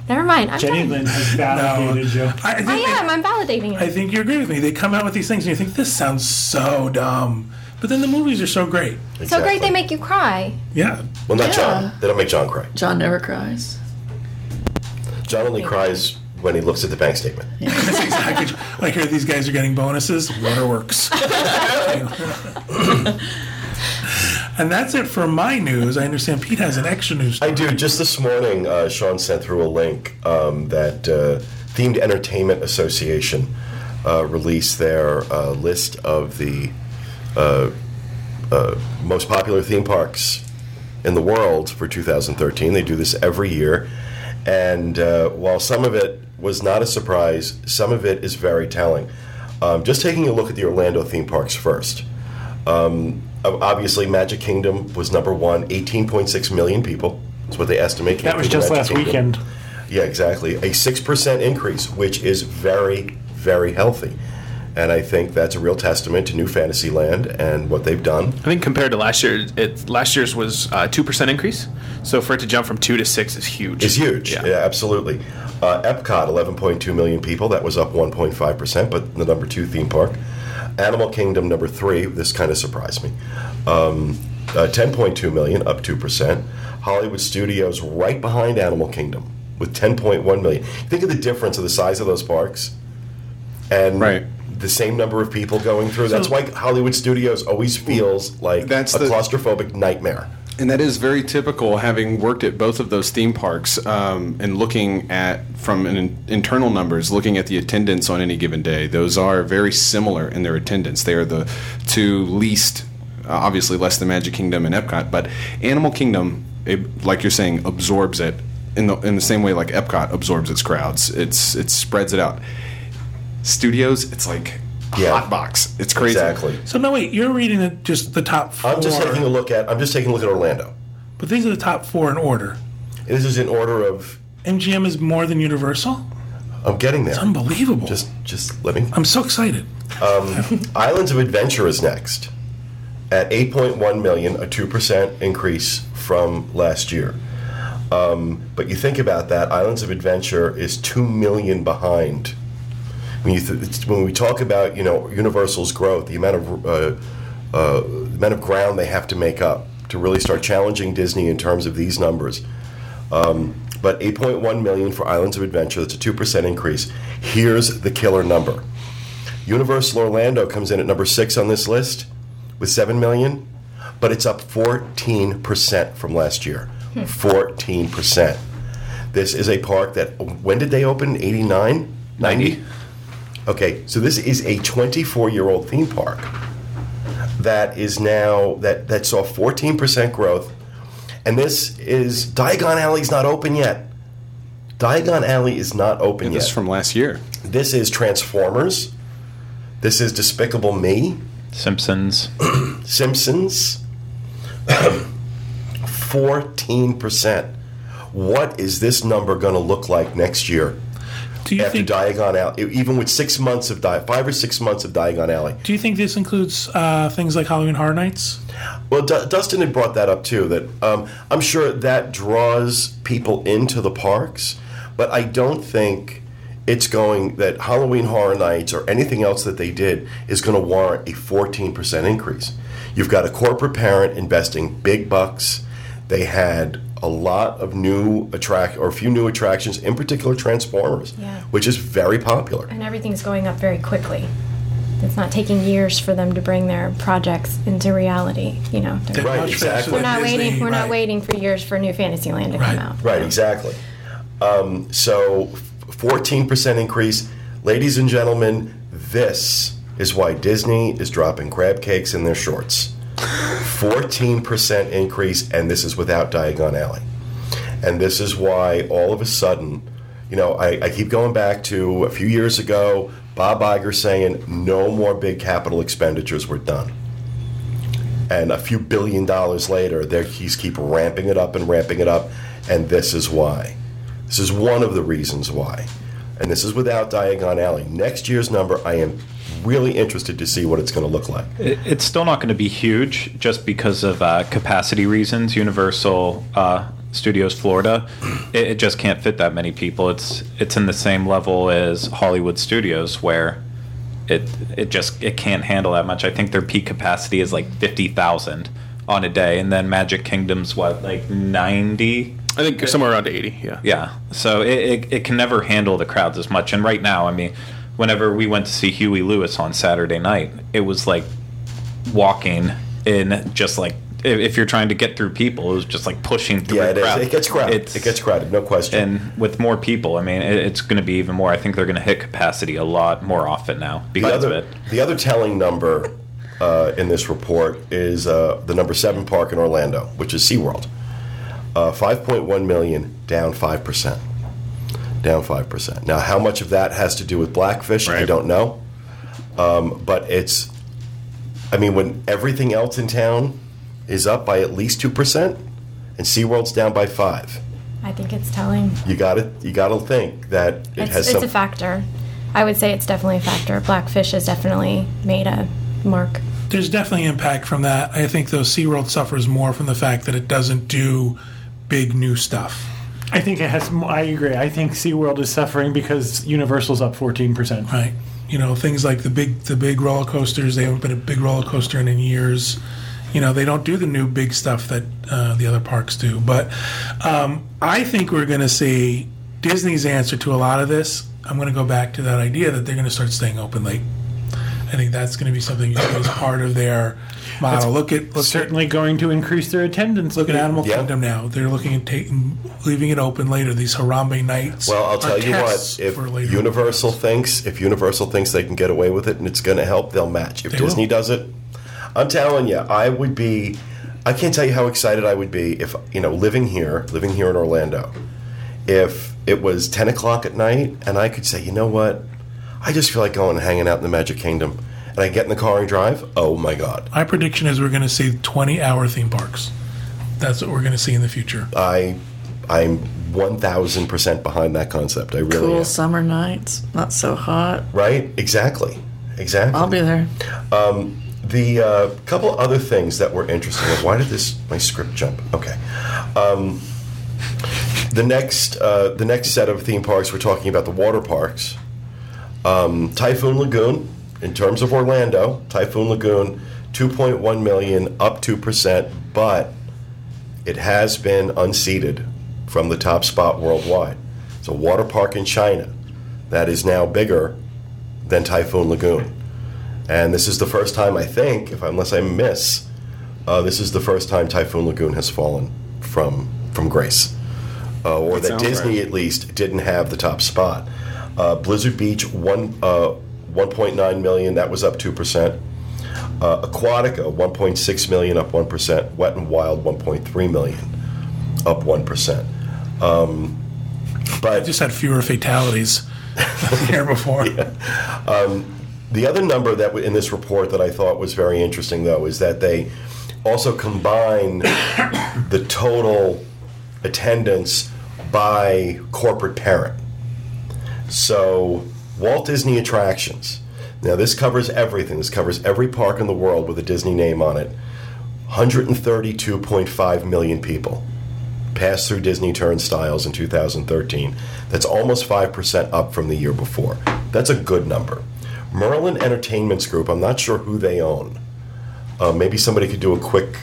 Never mind. I'm Jenny done. Lynn has validated you. I, I think I am. I'm validating you. I think you agree with me. They come out with these things and you think this sounds so dumb, but then the movies are so great. So great, they make you cry. Yeah, Well, not Yeah. John. They don't make John cry. John never cries. John only cries when he looks at the bank statement. *laughs* that's exactly. like here, these guys are getting bonuses. Waterworks. *laughs* *laughs* and that's it for my news. I understand Pete has an extra news. I do. Just this morning, uh, Sean sent through a link um, that uh, Themed Entertainment Association uh, released their uh, list of the uh, uh, most popular theme parks in the world for 2013. They do this every year. And while some of it was not a surprise, some of it is very telling. Um, just taking a look at the Orlando theme parks first. Um, obviously, Magic Kingdom was number one, 18.6 million people. That's what they estimate. That was just Magic last Kingdom. weekend. Yeah, exactly. A 6% increase, which is very, very healthy. And I think that's a real testament to New Fantasyland and what they've done. I think compared to last year, it last year's was a two percent increase. So for it to jump from two to six is huge. It's huge. Yeah. Yeah, absolutely. Uh, Epcot, 11.2 million people. That was up 1.5%, but the number two theme park. Animal Kingdom, number three. This kind of surprised me. Um, uh, 10.2 million, up 2%. Hollywood Studios, right behind Animal Kingdom, with 10.1 million. Think of the difference of the size of those parks. And Right. the same number of people going through. That's why Hollywood Studios always feels like That's a the- claustrophobic nightmare. And that is very typical, having worked at both of those theme parks um, and looking at, from an in- internal numbers, looking at the attendance on any given day. Those are very similar in their attendance. They are the two least, uh, obviously less than Magic Kingdom and Epcot, but Animal Kingdom, it, like you're saying, absorbs it in the in the same way like Epcot absorbs its crowds. It's it spreads it out. Studios, it's like Yeah. hot box. It's crazy. Exactly. So no, wait, you're reading the, just the top 4 I'm just taking a look at. I'm just taking a look at Orlando. But these are the top four in order. This is in order of. MGM is more than Universal. I'm getting there. It's unbelievable. Just, just let me. I'm so excited. *laughs* Islands of Adventure is next, at 8.1 million, a two percent increase from last year. Um, but you think about that, Islands of Adventure is two million behind. When you th- it's- when we talk about you know Universal's growth, the amount of uh, uh, the amount of ground they have to make up to really start challenging Disney in terms of these numbers. Um, but 8.1 million for Islands of Adventure, that's a 2% increase. Here's the killer number. Universal Orlando comes in at number 6 on this list with 7 million, but it's up 14% from last year. 14%. This is a park that when did they open? 89? 90. Okay, so this is a 24-year-old theme park that is now that that saw 14% growth and this is Diagon Alley's not open yet. Diagon Alley is not open This yet. This is from last year. this is Transformers. This is Despicable Me, Simpsons. *clears throat* Simpsons. *clears throat* 14%. What is this number going to look like next year Do you after think? Diagon Alley? Even with six months of Di- five or six months of Diagon Alley. Do you think this includes uh, things like Halloween Horror Nights? Well, D- Dustin had brought that up too. That um, I'm sure that draws people into the parks, but I don't think it's going that Halloween Horror Nights or anything else that they did is going to warrant a 14% increase. You've got a corporate parent investing big bucks. They had a lot of new attract or a few new attractions, in particular Transformers, Yeah. which is very popular. and everything's going up very quickly. It's not taking years for them to bring their projects into reality. You know, They're- Right, exactly. we're not Disney, waiting. We're not waiting for years for New Fantasyland to Right. come out. Right, exactly. Um, so, 14% increase. Ladies and gentlemen, this is why Disney is dropping crab cakes in their shorts. 14% increase, and this is without Diagon Alley. And this is why all of a sudden, you know, I, I keep going back to a few years ago, Bob Iger saying no more big capital expenditures were done. And a few billion dollars later, he's keep ramping it up and ramping it up, and this is why. This is one of the reasons why. And this is without Diagon Alley. Next year's number, I am really interested to see what it's going to look like. It's still not going to be huge just because of uh, capacity reasons. Universal uh, Studios Florida, it, it just can't fit that many people. It's it's in the same level as Hollywood Studios where it it just it can't handle that much. I think their peak capacity is like fifty thousand on a day, and then Magic Kingdom's what like ninety. I think somewhere around 80. Yeah. Yeah, so it, it, it can never handle the crowds as much. And right now, I mean, whenever we went to see Huey Lewis on Saturday night, it was like walking in just like if, you're trying to get through people, it was just like pushing through Yeah, it is. crowd. It gets crowded. It's- it gets crowded, no question. and with more people, I mean, it, it's going to be even more. I think they're going to hit capacity a lot more often now the because other, of it. the other telling number uh, in this report is uh, the number seven park in Orlando, which is SeaWorld. Uh, 5.1 million, down 5%. Down 5%. Now, how much of that has to do with Blackfish, I don't know. Um, but it's, I mean, when everything else in town is up by at least two percent, and SeaWorld's down by five, I think it's telling. you got to you got to think that it It's, has it's some. a factor. I would say it's definitely a factor. Blackfish has definitely made a mark. There's definitely impact from that. I think though SeaWorld suffers more from the fact that it doesn't do big new stuff. I think it has. I agree. I think SeaWorld is suffering because Universal's up 14%. Right. You know, things like the big the big roller coasters, they haven't been a big roller coaster in, in years. You know, they don't do the new big stuff that uh, the other parks do. But um, I think we're going to see Disney's answer to a lot of this. I'm going to go back to that idea that they're going to start staying open late. I think that's going to be something you see as part of their model. look at look at Certainly going to increase their attendance. Look at Animal Yeah. Kingdom now. They're looking at taking, leaving it open later. These Harambe nights. well, I'll tell you what. If for later. Universal thinks if Universal thinks they can get away with it and it's going to help, they'll match. If They Disney will. does it, I'm telling you, I would be. I can't tell you how excited I would be if you know living here, living here in Orlando. If it was 10 o'clock at night and I could say, you know what, I just feel like going and hanging out in the Magic Kingdom, and I get in the car and drive. Oh my God, My prediction is we're going to see 20 hour theme parks. That's what we're going to see in the future. I I'm 1,000 percent behind that concept. I really Cool am. summer nights, not so hot. Right? Exactly. Exactly. I'll be there. The uh, couple other things that were interesting. Why did this my script jump? Okay. Um, the next uh, the next set of theme parks we're talking about the water parks. Um, Typhoon Lagoon, in terms of Orlando, Typhoon Lagoon, 2.1 million, up two percent, but it has been unseated from the top spot worldwide. It's a water park in China that is now bigger than Typhoon Lagoon. And this is the first time, I think, if unless I miss, uh, this is the first time Typhoon Lagoon has fallen from from grace, uh, or that, sounds Disney right. at least didn't have the top spot. Uh, Blizzard Beach one uh, 1.9 million, that was up two percent. Uh, Aquatica 1.6 million, up one percent. Wet and Wild 1.3 million, up one percent. Um, but Just had fewer fatalities than the year before. *laughs* The other number that w- in this report that I thought was very interesting, though, is that they also combine the total attendance by corporate parent. So, Walt Disney attractions. Now, this covers everything. This covers every park in the world with a Disney name on it. 132.5 million people passed through Disney turnstiles in 2013. That's almost 5% up from the year before. That's a good number. Merlin Entertainments Group, I'm not sure who they own. Uh, maybe somebody could do a quick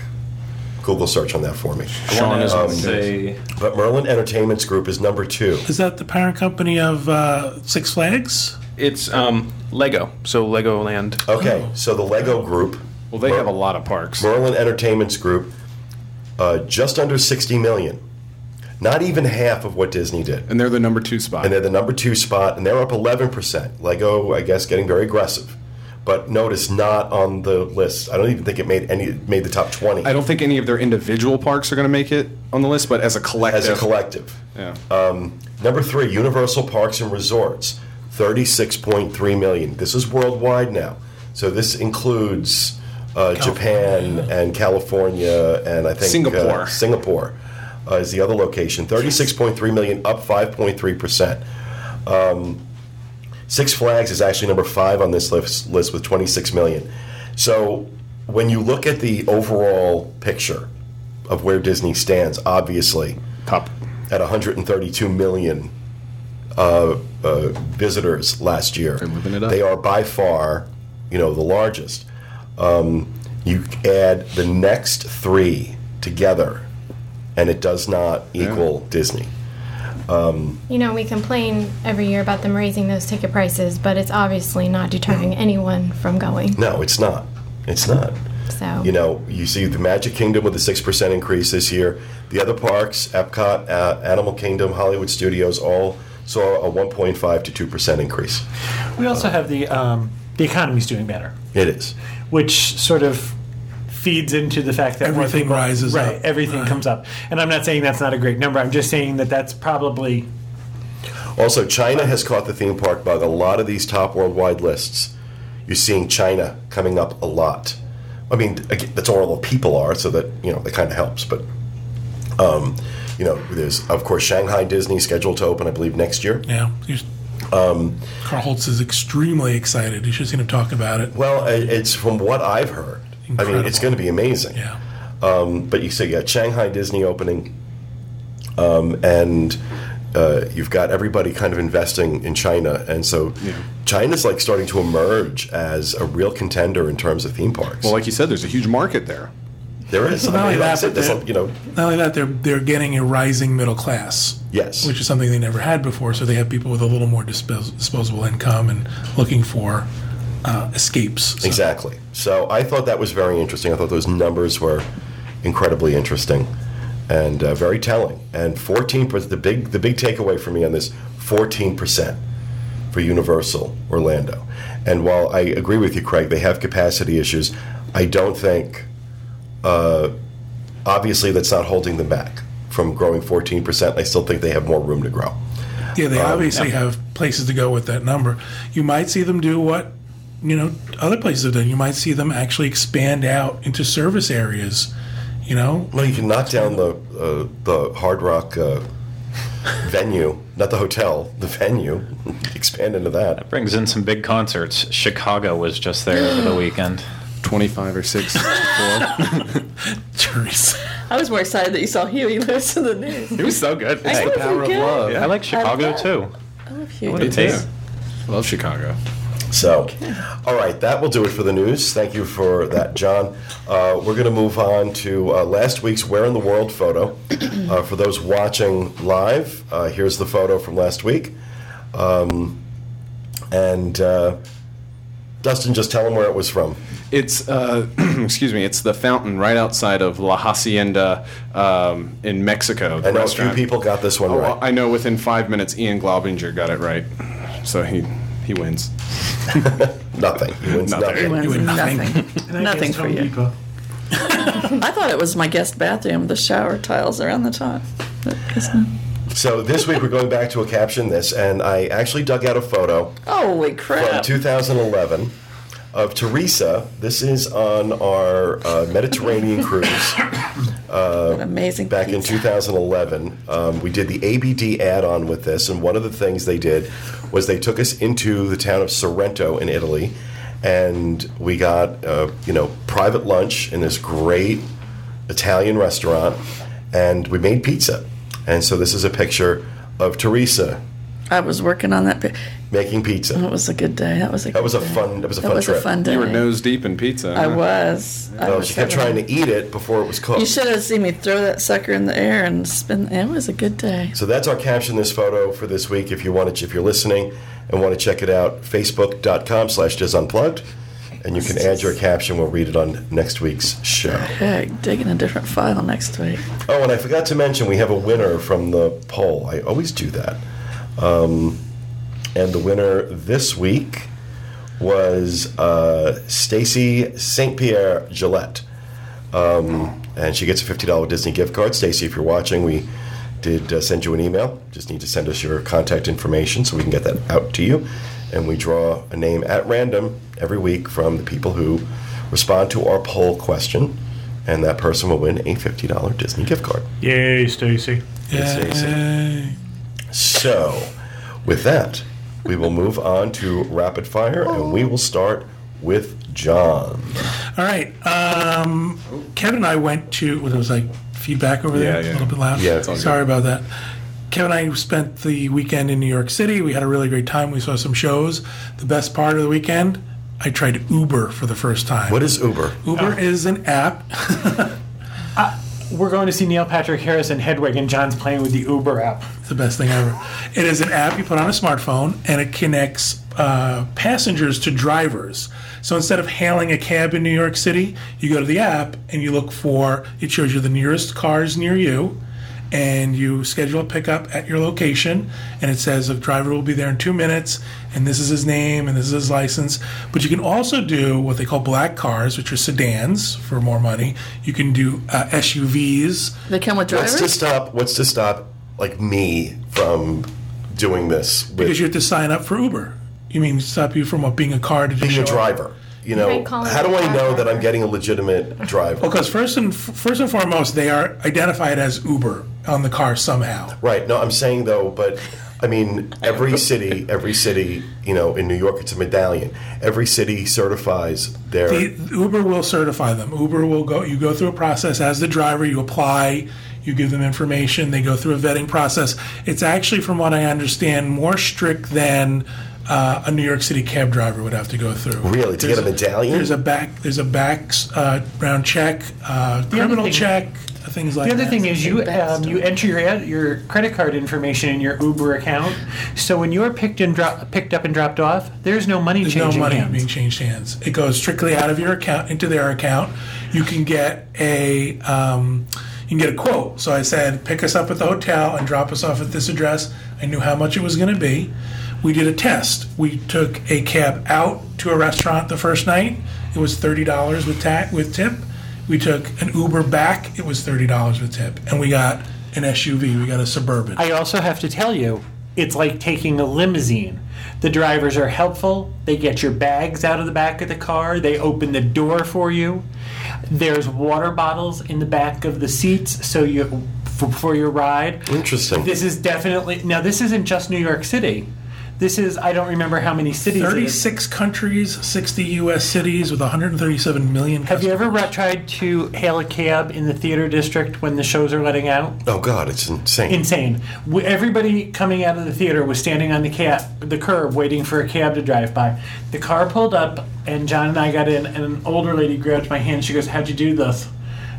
Google search on that for me. Sean is Um, say But Merlin Entertainments Group is number two. Is that the parent company of uh, Six Flags? It's um, Lego, so Legoland. Okay, so the Lego Group, Well, they have a lot of parks. Merlin Entertainments Group, uh, just under 60 million. Not even half of what Disney did. And they're the number two spot. and they're the number two spot, and they're up 11%. Lego, I guess, getting very aggressive. But notice not on the list. I don't even think it made any made the top 20 I don't think any of their individual parks are going to make it on the list, but as a collective. as a collective. Yeah. Number three, Universal Parks and Resorts, 36.3 million. This is worldwide now. So this includes uh, Japan and California and I think Singapore. Uh, Singapore uh, is the other location. 36.3 million, up 5.3%. Um, Six Flags is actually number five on this list, list with 26 million. So when you look at the overall picture of where Disney stands, obviously Top. at 132 million uh, uh, visitors last year. They're living it up. They are by far, you know, the largest. Um, you add the next three together, and it does not equal Disney. You know, we complain every year about them raising those ticket prices, but it's obviously not deterring anyone from going. No, it's not. It's not. So You know, you see the Magic Kingdom with a six percent increase this year. The other parks, Epcot, uh, Animal Kingdom, Hollywood Studios, all saw a 1.5 to two percent increase. We also have the um, the economy's doing better, It is. which sort of feeds into the fact that more Everything people- rises right, up. Everything Right. comes up, and I'm not saying that's not a great number. I'm just saying that that's probably Also, China has caught the theme park bug. A lot of these top worldwide lists, you're seeing China coming up a lot. I mean, again, that's where all the people are, so that you know that kind of helps. But um, you know, there's of course Shanghai Disney scheduled to open, I believe, next year. Yeah. He's- Karl Holz is extremely excited. You should see him talk about it. Well, it's from what I've heard. I mean, it's going to be amazing. Yeah. Um, but you say you got Shanghai Disney opening, um, and uh, you've got everybody kind of investing in China, and so China's like starting to emerge as a real contender in terms of theme parks. Well, like you said, there's a huge market there. there is, Not I only mean, like that, said, but there's they're- you know, Not only that, they're they're getting a rising middle class. Yes. which is something they never had before. So they have people with a little more dispos- disposable income and looking for uh, escapes. So- Exactly. So I thought that was very interesting. I thought those numbers were incredibly interesting and uh, very telling. And 14 percent. The big the big takeaway for me on this 14 percent for Universal Orlando. And while I agree with you, Craig, they have capacity issues. I don't think. Uh, obviously, that's not holding them back from growing 14 percent. I still think they have more room to grow. Yeah, they obviously have places to go with that number. You might see them do what you know other places have done. You might see them actually expand out into service areas. You know, Well, you can knock down the uh, the Hard Rock uh, *laughs* venue, not the hotel, the venue. *laughs* Expand into that. That Brings in some big concerts. Chicago was just there over the *gasps* weekend. 25 or 6 four. *laughs* Teresa. I was more excited that you saw Huey Lewis and the News. It was so good. I the power of good. love. I like Chicago love- too. I love Huey. What a Me taste. too. Love Chicago. So, all right, that will do it for the news. Thank you for that, John. Uh, we're going to move on to uh, last week's Where in the World photo. Uh, for those watching live, uh, here's the photo from last week. Um, and uh, Dustin, just tell them where it was from. It's uh, *clears throat* excuse me. It's the fountain right outside of La Hacienda um, in Mexico. I know a few people got this one Oh, right. I know. Within five minutes, Ian Glaubinger got it right, so he he wins. *laughs* Nothing. He wins Nothing. nothing. He wins win nothing. nothing. *laughs* Nothing for you. *laughs* I thought it was my guest bathroom, the shower tiles around the top. But guess not. So this week we're going back to a caption this, and I actually dug out a photo Holy crap. from crap. 2011 of Teresa. This is on our uh, Mediterranean cruise *coughs* An amazing back in 2011. Um, we did the ABD add-on with this, and one of the things they did was they took us into the town of Sorrento in Italy, and we got uh, you know private lunch in this great Italian restaurant, and we made pizza. And so this is a picture of Teresa I was working on that. pi- making pizza. That was a good day. That was a. That was a day. fun- that was a That fun was trip. a fun day. You were nose deep in pizza. I huh? was. I Oh, was she kept trying to eat it before it was cooked. You should have seen me throw that sucker in the air and spin. It was a good day. So that's our caption this photo for this week. If you want to, if you're listening and want to check it out, facebook.com slash disunplugged. And you can add your caption. We'll read it on next week's show. Heck, digging a different file next week. Oh, and I forgot to mention we have a winner from the poll. I always do that. Um, and the winner this week was uh, Stacy St. Pierre Gillette. Um, and she gets a $50 Disney gift card. Stacy, if you're watching, we did uh, send you an email. Just need to send us your contact information so we can get that out to you. And we draw a name at random every week from the people who respond to our poll question. And that person will win a $50 Disney gift card. Yay, Stacy. Yay. So, with that, we will move on to rapid fire and we will start with John. All right. Um, Kevin and I went to. What was like feedback over there? Yeah, yeah. A little bit loud. Yeah, it's all Sorry about that. Kevin and I spent the weekend in New York City. We had a really great time. We saw some shows. The best part of the weekend, I tried Uber for the first time. What is Uber? Uber is an app. We're going to see Neil Patrick Harris and Hedwig, and John's playing with the Uber app. It's the best thing ever. It is an app you put on a smartphone, and it connects uh, passengers to drivers. So instead of hailing a cab in New York City, you go to the app and you look for. It shows you the nearest cars near you, and you schedule a pickup at your location. And it says a driver will be there in two minutes, and this is his name and this is his license. But you can also do what they call black cars, which are sedans for more money. You can do uh, SUVs. They come with drivers What's to stop? What's to stop like me from doing this? With, because you have to sign up for Uber. You mean stop you from what, being a car to just Being show a up? driver. You know, might call it how do I know that I'm getting a legitimate driver? Because first and first and foremost, they are identified as Uber on the car somehow. Right. No, I'm saying though, but I mean, every *laughs* city, every city, you know, in New York, it's a medallion. Every city certifies their. The, Uber will certify them. Uber will go. You go through a process as the driver. You apply. You give them information. They go through a vetting process. It's actually, from what I understand, more strict than uh, a New York City cab driver would have to go through. Really? To get a medallion? There's a back. There's a back background check, uh, criminal thing- check, things like The other that. thing is you um, you enter your ad- your credit card information in your Uber account. So when you're picked and dro- picked up and dropped off, there's no money There's no money hands. being changed hands. It goes strictly out of your account into their account. You can get a um, you can get a quote. So I said, pick us up at the hotel and drop us off at this address. I knew how much it was going to be. We did a test. We took a cab out to a restaurant the first night. It was thirty dollars with ta- with tip. We took an Uber back. It was thirty dollars with tip, and we got an SUV. We got a suburban. I also have to tell you, it's like taking a limousine. The drivers are helpful. They get your bags out of the back of the car. They open the door for you. There's water bottles in the back of the seats, so you for, for your ride. Interesting. This is definitely now. This isn't just New York City. This is I don't remember how many cities. it is. 36 countries, 60 U.S. cities with 137 million. Have you ever ri- tried to hail a cab in the theater district when the shows are letting out? oh God, it's insane. Insane. Everybody coming out of the theater was standing on the cab, the curb, waiting for a cab to drive by. The car pulled up, and John and I got in, and an older lady grabbed my hand. She goes, "How'd you do this?"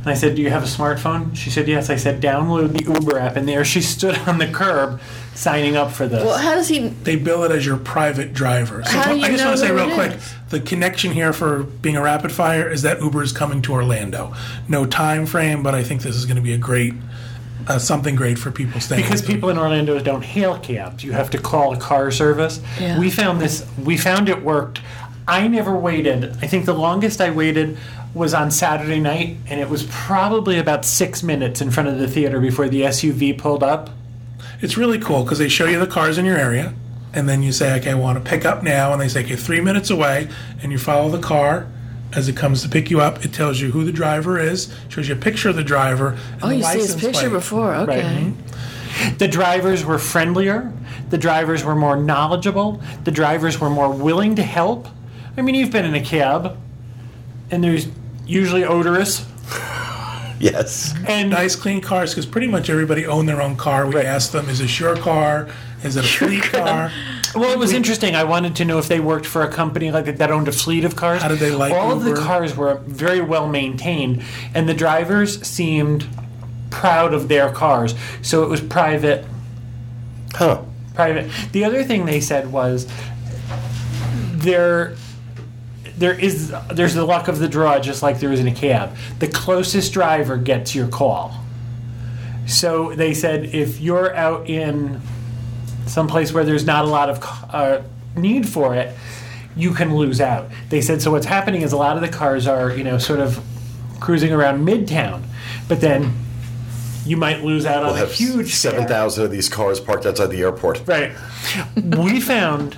And I said, "Do you have a smartphone?" She said, "Yes." I said, "Download the Uber app," and there she *laughs* stood on the curb, signing up for this. Well, how does he? They bill it as your private driver. So How do you I just know want to say real quick is? the connection here for being a rapid fire is that Uber is coming to Orlando. No time frame, but I think this is going to be a great, uh, something great for people staying. because people in Orlando don't hail cabs. You have to call a car service. Yeah. We found this. We found it worked. I never waited. I think the longest I waited was on Saturday night, and it was probably about six minutes in front of the theater before the SUV pulled up. It's really cool because they show you the cars in your area, and then you say, "Okay, I want to pick up now," and they say, "Okay, three minutes away," and you follow the car. As it comes to pick you up, it tells you who the driver is, shows you a picture of the driver. And Oh, the you see his picture plate. before. Okay. Right. The drivers were friendlier. The drivers were more knowledgeable. The drivers were more willing to help. I mean, you've been in a cab, and there's usually odorous. *laughs* yes. And nice clean cars because pretty much everybody owned their own car. We asked them, "Is this your car? Is it a fleet car?" *laughs* Well, it was interesting. I wanted to know if they worked for a company like that that owned a fleet of cars. How did they like it? All of the cars were very well maintained, and the drivers seemed proud of their cars. So it was private. Huh. Private. The other thing they said was there. There is there's the luck of the draw, just like there is in a cab. The closest driver gets your call. So they said if you're out in some place where there's not a lot of uh, need for it, you can lose out. They said so. What's happening is a lot of the cars are you know sort of cruising around midtown, but then you might lose out We'll on a huge seven thousand of these cars parked outside the airport. Right. we found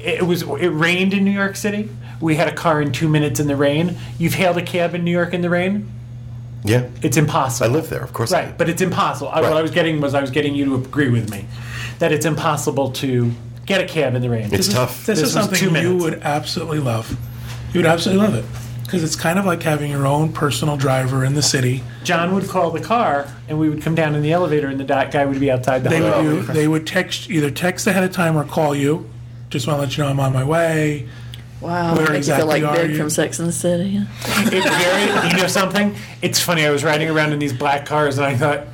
it was it rained in New York City. We had a car in two minutes in the rain. You've hailed a cab in New York in the rain. Yeah. It's impossible. I live there, of course. Right, but it's impossible. I, what I was getting was I was getting you to agree with me that it's impossible to get a cab in the rain. It's tough. This, This is something two you would absolutely love. You would absolutely love it because it's kind of like having your own personal driver in the city. John would call the car, and we would come down in the elevator, and the di- guy would be outside the They would do, they would text either text ahead of time or call you. Just want to let you know I'm on my way. Wow. Where Make you exactly feel are like Big you? from Sex and the City. It's very, you know something? It's funny. I was riding around in these black cars, and I thought,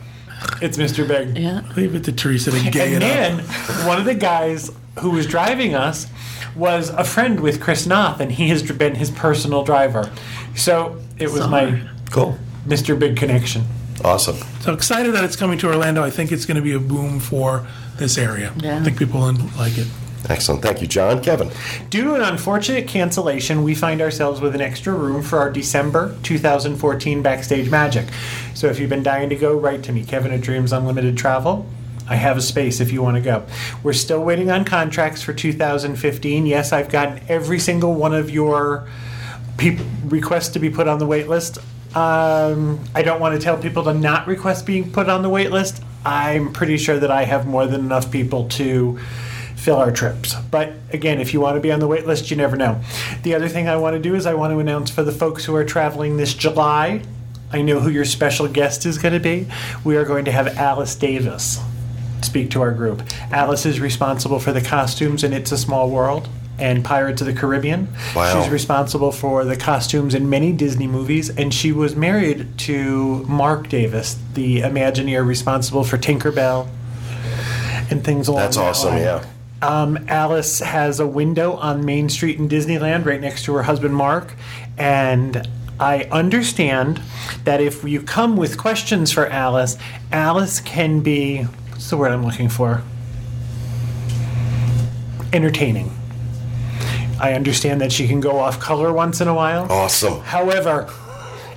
it's Mr. Big. Yeah. Leave it to Teresa to gay And it then up. one of the guys who was driving us was a friend with Chris Noth, and he has been his personal driver. So it was my Cool. Mr. Big connection. Awesome. So excited that it's coming to Orlando. I think it's going to be a boom for this area. Yeah. I think people will like it. Excellent. Thank you, John. Kevin. Due to an unfortunate cancellation, we find ourselves with an extra room for our December 2014 Backstage Magic. So if you've been dying to go, write to me, Kevin at Dreams Unlimited Travel. I have a space if you want to go. We're still waiting on contracts for 2015. Yes, I've gotten every single one of your peop requests to be put on the wait list. Um, I don't want to tell people to not request being put on the wait list. I'm pretty sure that I have more than enough people to fill our trips. But again, if you want to be on the wait list, you never know. The other thing I want to do is I want to announce for the folks who are traveling this July, I know who your special guest is going to be. We are going to have Alice Davis speak to our group. Alice is responsible for the costumes in It's a Small World and Pirates of the Caribbean. Wow. She's responsible for the costumes in many Disney movies, and she was married to Marc Davis, the Imagineer responsible for Tinkerbell and things along That's that awesome, line. yeah. Um, Alice has a window on Main Street in Disneyland right next to her husband Mark. And I understand that if you come with questions for Alice, Alice can be what's the word I'm looking for? Entertaining. I understand that she can go off color once in a while. Awesome. However,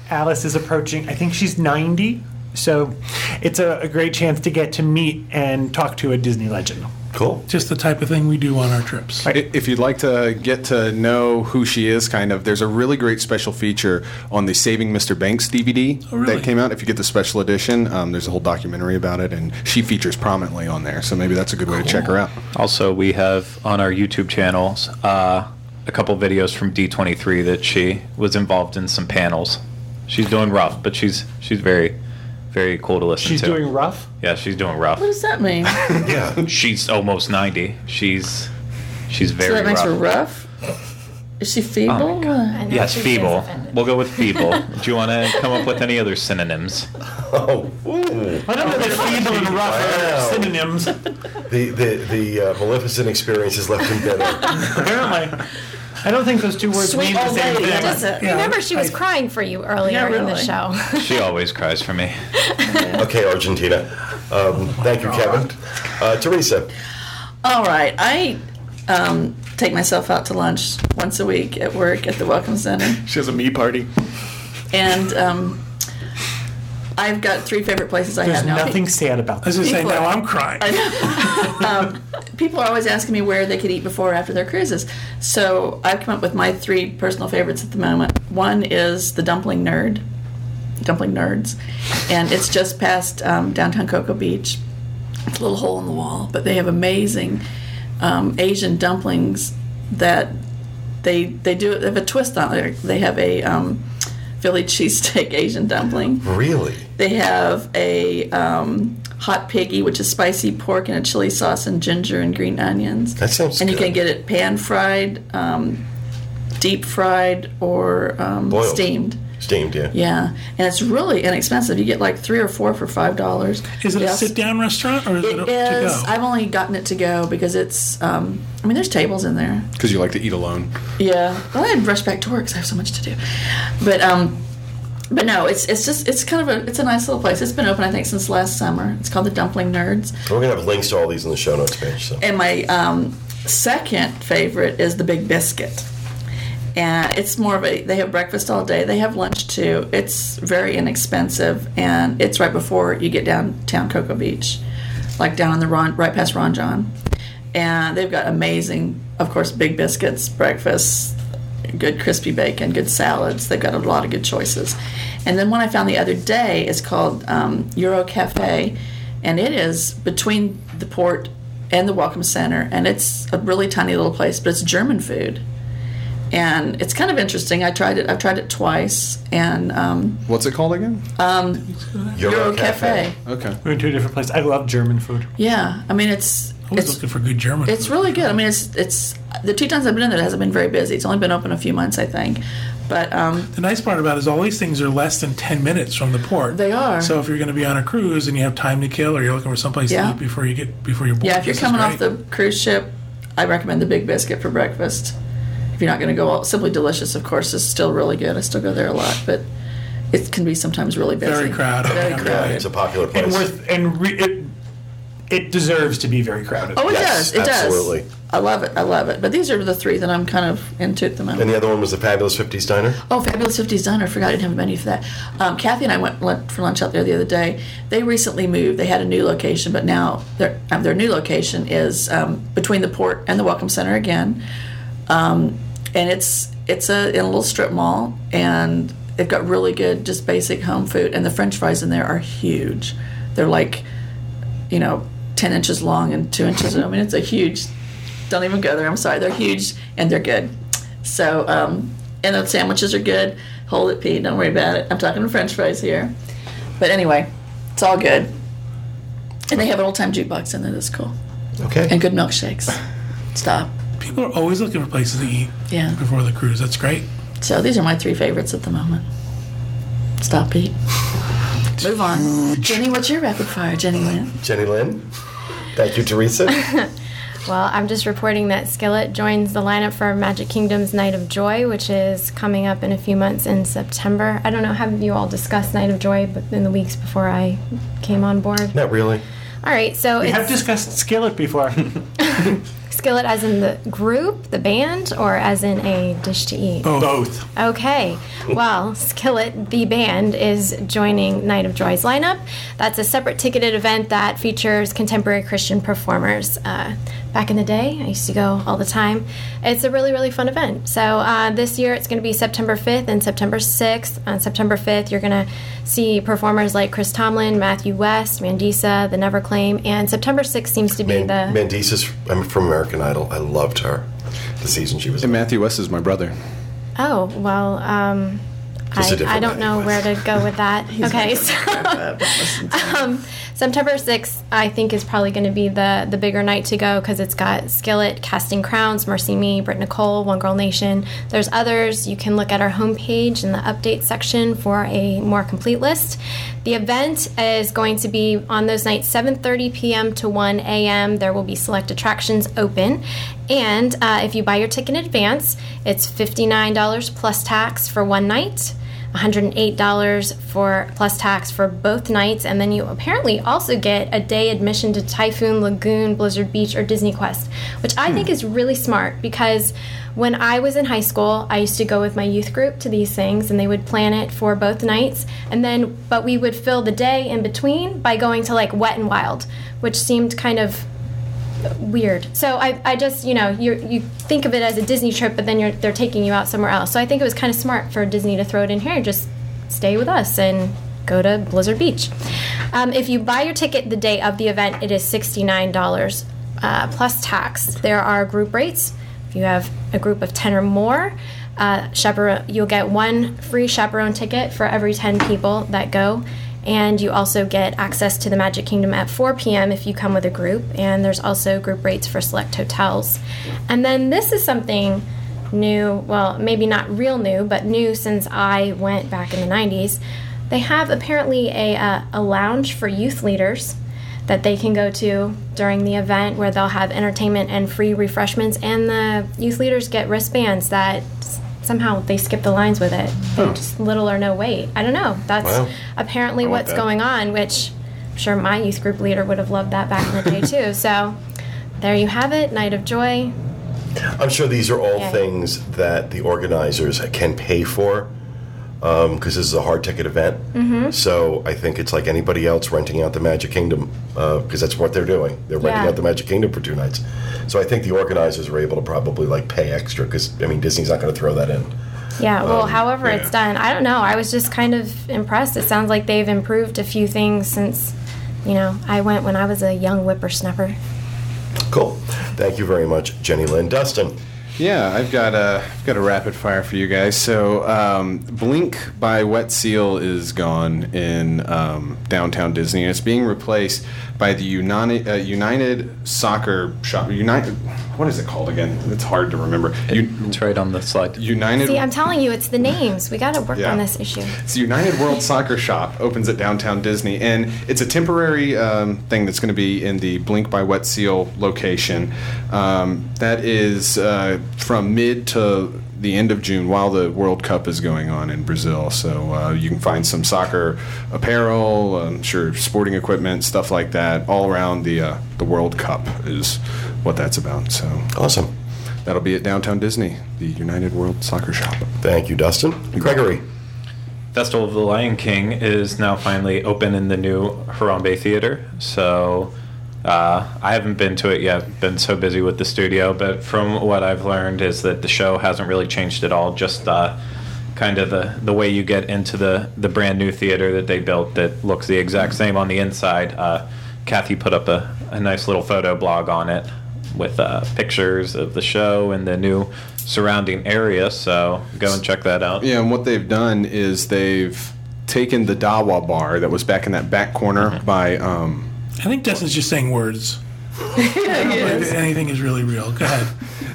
Alice is approaching, I think she's 90. So it's a, a great chance to get to meet and talk to a Disney legend. Cool. Just the type of thing we do on our trips. If you'd like to get to know who she is, kind of, there's a really great special feature on the Saving Mr. Banks DVD Oh, really? that came out. If you get the special edition, um, there's a whole documentary about it, and she features prominently on there. So maybe that's a good way to check her out. Also, we have on our YouTube channels uh, a couple videos from D23 that she was involved in some panels. She's doing rough, but she's she's very, very cool to listen to. She's to. doing rough. yeah, she's doing rough. What does that mean? *laughs* Yeah. She's almost 90. She's she's so very that makes rough. her rough? Is she feeble? Oh God. I know Yes, she feeble. offended. We'll go with feeble. *laughs* Do you want to come up with any other synonyms? *laughs* Oh, ooh. I don't know that feeble and rough Wow. are synonyms. The the the uh, Maleficent experience has left him bitter. Apparently. I don't think those two words Sweet mean the old same lady, thing. does it? Yeah, Remember, she was I- crying for you earlier Yeah, in the really. show. *laughs* She always cries for me. *laughs* Okay, Argentina. Um, thank you, Kevin. Uh, Teresa. All right. I um, take myself out to lunch once a week at work at the Welcome Center. She has a me party. And um, I've got three favorite places I There's have now. nothing sad about I was this. just saying, People now I'm crying. *laughs* um, people are always asking me where they could eat before or after their cruises. So I've come up with my three personal favorites at the moment. One is the Dumpling Nerd, Dumpling Nerds, and it's just past um, downtown Cocoa Beach. It's a little hole in the wall, but they have amazing um, Asian dumplings that they they do. They have a twist on it. They have a um, Philly cheesesteak Asian dumpling. Really? They have a um, hot piggy, which is spicy pork and a chili sauce and ginger and green onions. That sounds good. And you can get it pan fried, um, deep fried, or um, steamed. Steamed, yeah. Yeah, and it's really inexpensive. You get like three or four for five dollars. Is it a sit-down restaurant or is it, It a, is. to go? I've only gotten it to go because it's. Um, I mean, there's tables in there. Because you like to eat alone. Yeah, well, I had to rush back to work because I have so much to do. But um, but no, it's it's just it's kind of a it's a nice little place. It's been open I think since last summer. It's called the Dumpling Nerds. We're gonna have links to all these in the show notes page. So. And my um, second favorite is the Big Biscuit. And it's more of a, they have breakfast all day. They have lunch too. It's very inexpensive. And it's right before you get downtown Cocoa Beach, like down in the Ron, right past Ron Jon. And they've got amazing, of course, big biscuits, breakfast, good crispy bacon, good salads. They've got a lot of good choices. And then one I found the other day is called um, Euro Cafe, and it is between the port and the Welcome Center, and it's a really tiny little place, but it's German food. And it's kind of interesting. I tried it. I've tried it twice, and um, What's it called again? Euro Cafe. Okay. We went to a different places. I love German food. Yeah, I mean it's I was it's looking for good German. It's food. really good. I mean, it's it's the two times I've been in there, it hasn't been very busy. It's only been open a few months, I think. But um, The nice part about it is all these things are less than 10 minutes from the port. They are. So if you're going to be on a cruise and you have time to kill or you're looking for someplace Yeah. to eat before you get before you're board, yeah, if you're coming off the cruise ship, I recommend the Big Biscuit for breakfast. If you're not going to go, all, Simply Delicious, of course, is still really good. I still go there a lot, but it can be sometimes really busy. Very crowded. Very Yeah, crowded. It's a popular And place. worth and re, it, it deserves to be very crowded. Oh, it Yes, does. It does. absolutely. does. I love it. I love it. But these are the three that I'm kind of into at the moment. And the other one was the Fabulous 50s Diner. Oh, Fabulous 50s Diner. I forgot I didn't have a menu for that. Um, Kathy and I went for lunch out there the other day. They recently moved. They had a new location, but now their, um, their new location is um, between the port and the Welcome Center again. Um, and it's it's a, in a little strip mall, and they've got really good, just basic home food. And the french fries in there are huge. They're like, you know, 10 inches long and 2 inches. I mean, it's a huge don't even go there. I'm sorry. They're huge and they're good. So, um, and the sandwiches are good. Hold it, Pete. Don't worry about it. I'm talking to French fries here. But anyway, it's all good. And they have an old time jukebox in there that's cool. Okay. And good milkshakes. Stop. People are always looking for places to eat Yeah. before the cruise. That's great. So these are my three favorites at the moment. Stop, Pete. Move on. Jenny, what's your rapid fire, Jenny Lynn? Jenny Lynn. Thank you, Teresa. *laughs* Well, I'm just reporting that Skillet joins the lineup for Magic Kingdom's Night of Joy, which is coming up in a few months in September. I don't know, have you all discussed Night of Joy in the weeks before I came on board? Not really. All right, so We it's have discussed Skillet before. *laughs* Skillet as in the group, the band, or as in a dish to eat? Both. Okay. Well, Skillet, the band, is joining Night of Joy's lineup. That's a separate ticketed event that features contemporary Christian performers. Uh, back in the day, I used to go all the time. It's a really, really fun event. So uh, this year it's going to be September 5th and September 6th. On September 5th, you're going to see performers like Chris Tomlin, Matthew West, Mandisa, The Neverclaim, and September 6th seems to be Man- the. Mandisa's I'm from American Idol. I loved her. The season she was And in. Matthew West is my brother. Oh, well, um, Just a I, different I don't know where to go with that. *laughs* okay, so *laughs* um, September 6th, I think, is probably going to be the, the bigger night to go because it's got Skillet, Casting Crowns, MercyMe, Britt Nicole, One Girl Nation. There's others. You can look at our homepage in the update section for a more complete list. The event is going to be on those nights 7:30 p.m. to 1 a.m. There will be select attractions open, and uh, if you buy your ticket in advance, it's $59 plus tax for one night. $108 for plus tax for both nights. And then you apparently also get a day admission to Typhoon Lagoon, Blizzard Beach or Disney Quest, which I think hmm. is really smart because when I was in high school, I used to go with my youth group to these things and they would plan it for both nights. And then but we would fill the day in between by going to like Wet and Wild, which seemed kind of weird. So I, I just you know you you think of it as a Disney trip, but then you're they're taking you out somewhere else. So I think it was kind of smart for Disney to throw it in here. Just stay with us and go to Blizzard Beach. Um, if you buy your ticket the day of the event, it is sixty nine dollars uh, plus tax. There are group rates. If you have a group of ten or more. Uh, chaperone, you'll get one free chaperone ticket for every 10 people that go and you also get access to the Magic Kingdom at 4 p.m. if you come with a group. And there's also group rates for select hotels. And then this is something new, well, maybe not real new, but new since I went back in the 90s. They have apparently a, uh, a lounge for youth leaders that they can go to during the event where they'll have entertainment and free refreshments. And the youth leaders get wristbands that somehow they skip the lines with it. They're hmm. just little or no wait. I don't know. That's Wow. apparently what's that. going on, which I'm sure my youth group leader would have loved that back in the day *laughs* too. So there you have it, Night of Joy. I'm sure these are all Yeah. things that the organizers can pay for because this is a hard ticket event. Mm-hmm. So I think it's like anybody else renting out the Magic Kingdom because that's what they're doing. They're renting Yeah. out the Magic Kingdom for two nights. So I think the organizers are able to probably like pay extra because I mean Disney's not going to throw that in. Yeah, well, Um, however yeah. it's done, I don't know. I was just kind of impressed. It sounds like they've improved a few things since, you know, I went when I was a young whippersnapper. Cool. Thank you very much, Jenny Lynn. Dustin. Yeah, I've got a I've got a rapid fire for you guys. So, um, Blink by Wet Seal is gone in um, downtown Disney. It's being replaced by the United uh, United Soccer Shop. United, what is it called again? It's hard to remember. U- It's right on the slide. United. See, I'm telling you, it's the names. We got to work Yeah. on this issue. It's the United World Soccer Shop opens at downtown Disney, and it's a temporary um, thing that's going to be in the Blink by Wet Seal location. Um, that is uh, from mid to the end of June while the World Cup is going on in Brazil. So uh, you can find some soccer apparel, I'm sure sporting equipment, stuff like that, all around the uh, the World Cup is what that's about. So Awesome. that'll be at Downtown Disney, the United World Soccer Shop. Thank you, Dustin. Gregory. Festival of the Lion King is now finally open in the new Harambe Theater. So uh, I haven't been to it yet, been so busy with the studio. But from what I've learned is that the show hasn't really changed at all. Just uh, kind of the, the way you get into the, the brand new theater that they built that looks the exact same on the inside. Uh, Kathy put up a, a nice little photo blog on it with uh, pictures of the show and the new surrounding area. So go and check that out. Yeah, and what they've done is they've taken the Dawa bar that was back in that back corner by. Um, I think Dustin's just saying words. I *laughs* anything is really real. Go ahead.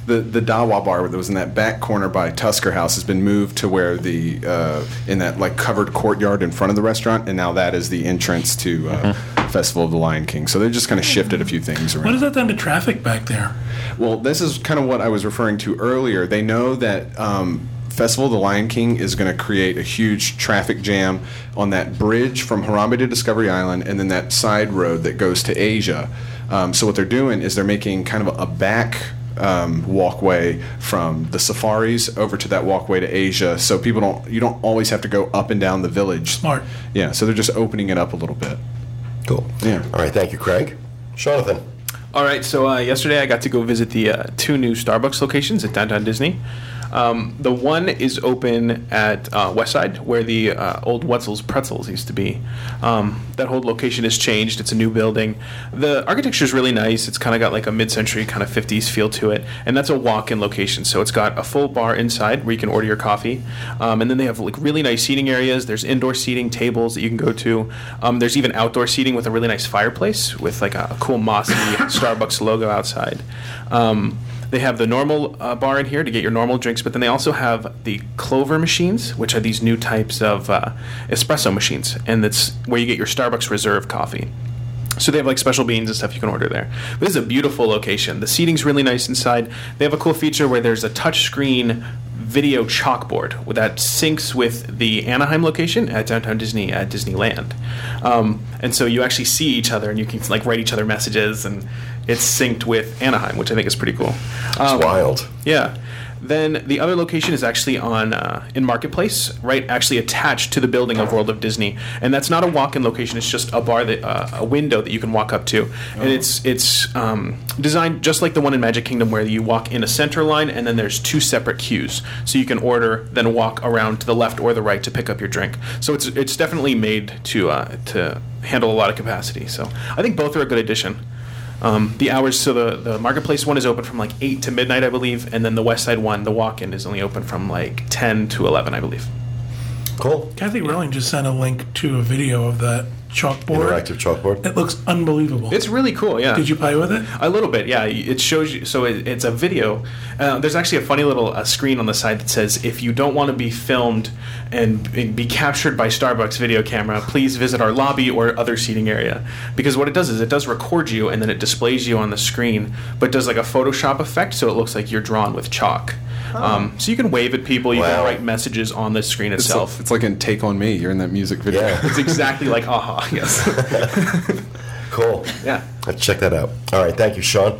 the the Dawa bar that was in that back corner by Tusker House has been moved to where the uh, in that like covered courtyard in front of the restaurant, and now that is the entrance to uh, Festival of the Lion King. So they just kind of shifted a few things around. What has that done to traffic back there? Well, this is kind of what I was referring to earlier. They know that um, Festival of the Lion King is going to create a huge traffic jam on that bridge from Harambe to Discovery Island, and then that side road that goes to Asia. Um, so what they're doing is they're making kind of a back um, walkway from the safaris over to that walkway to Asia, so people don't you don't always have to go up and down the village. Smart. Yeah, so they're just opening it up a little bit. Cool. Yeah. All right. Thank you, Craig. Jonathan. All right, so uh, yesterday I got to go visit the uh, two new Starbucks locations at Downtown Disney. Um, the one is open at uh, Westside, where the uh, old Wetzel's Pretzels used to be. Um, that whole location has changed. It's a new building. The architecture is really nice. It's kind of got like a mid-century kind of 50s feel to it, and that's a walk-in location. So it's got a full bar inside where you can order your coffee, um, and then they have like really nice seating areas. There's indoor seating tables that you can go to. Um, there's even outdoor seating with a really nice fireplace with like a, cool mossy *laughs* Starbucks logo outside. Um, they have the normal uh, bar in here to get your normal drinks, but then they also have the Clover machines, which are these new types of uh, espresso machines, and that's where you get your Starbucks Reserve coffee. So they have like special beans and stuff you can order there. But this is a beautiful location. The seating's really nice inside. They have a cool feature where there's a touchscreen video chalkboard that syncs with the Anaheim location at Downtown Disney at Disneyland. Um, and so you actually see each other and you can like write each other messages and it's synced with Anaheim, which I think is pretty cool. It's Um, wild. yeah. Then the other location is actually on uh, in Marketplace, right? Actually attached to the building of World of Disney, and that's not a walk-in location. It's just a bar that uh, a window that you can walk up to, and it's it's um, designed just like the one in Magic Kingdom, where you walk in a center line, and then there's two separate queues, so you can order, then walk around to the left or the right to pick up your drink. So it's it's definitely made to uh, to handle a lot of capacity. So I think both are a good addition. Um, the hours, so the, the marketplace one is open from like 8 to midnight, I believe, and then the West Side one, the walk in, is only open from like 10 to 11, I believe. Cool. Kathy Rowling just sent a link to a video of that chalkboard. Interactive chalkboard. It looks unbelievable. It's really cool, yeah. Did you play with it? A little bit, yeah. It shows you. So it, it's a video. Uh, there's actually a funny little uh, screen on the side that says, "If you don't want to be filmed and be- be captured by Starbucks video camera, please visit our lobby or other seating area." Because what it does is it does record you and then it displays you on the screen, but does like a Photoshop effect, so it looks like you're drawn with chalk. Um, so you can wave at people. You Wow. can write messages on the screen It's, itself. it's like in Take on Me. You're in that music video. Yeah. It's exactly like a-ha. *laughs* Yes. *laughs* Cool. Yeah. Let's check that out. All right. Thank you, Sean.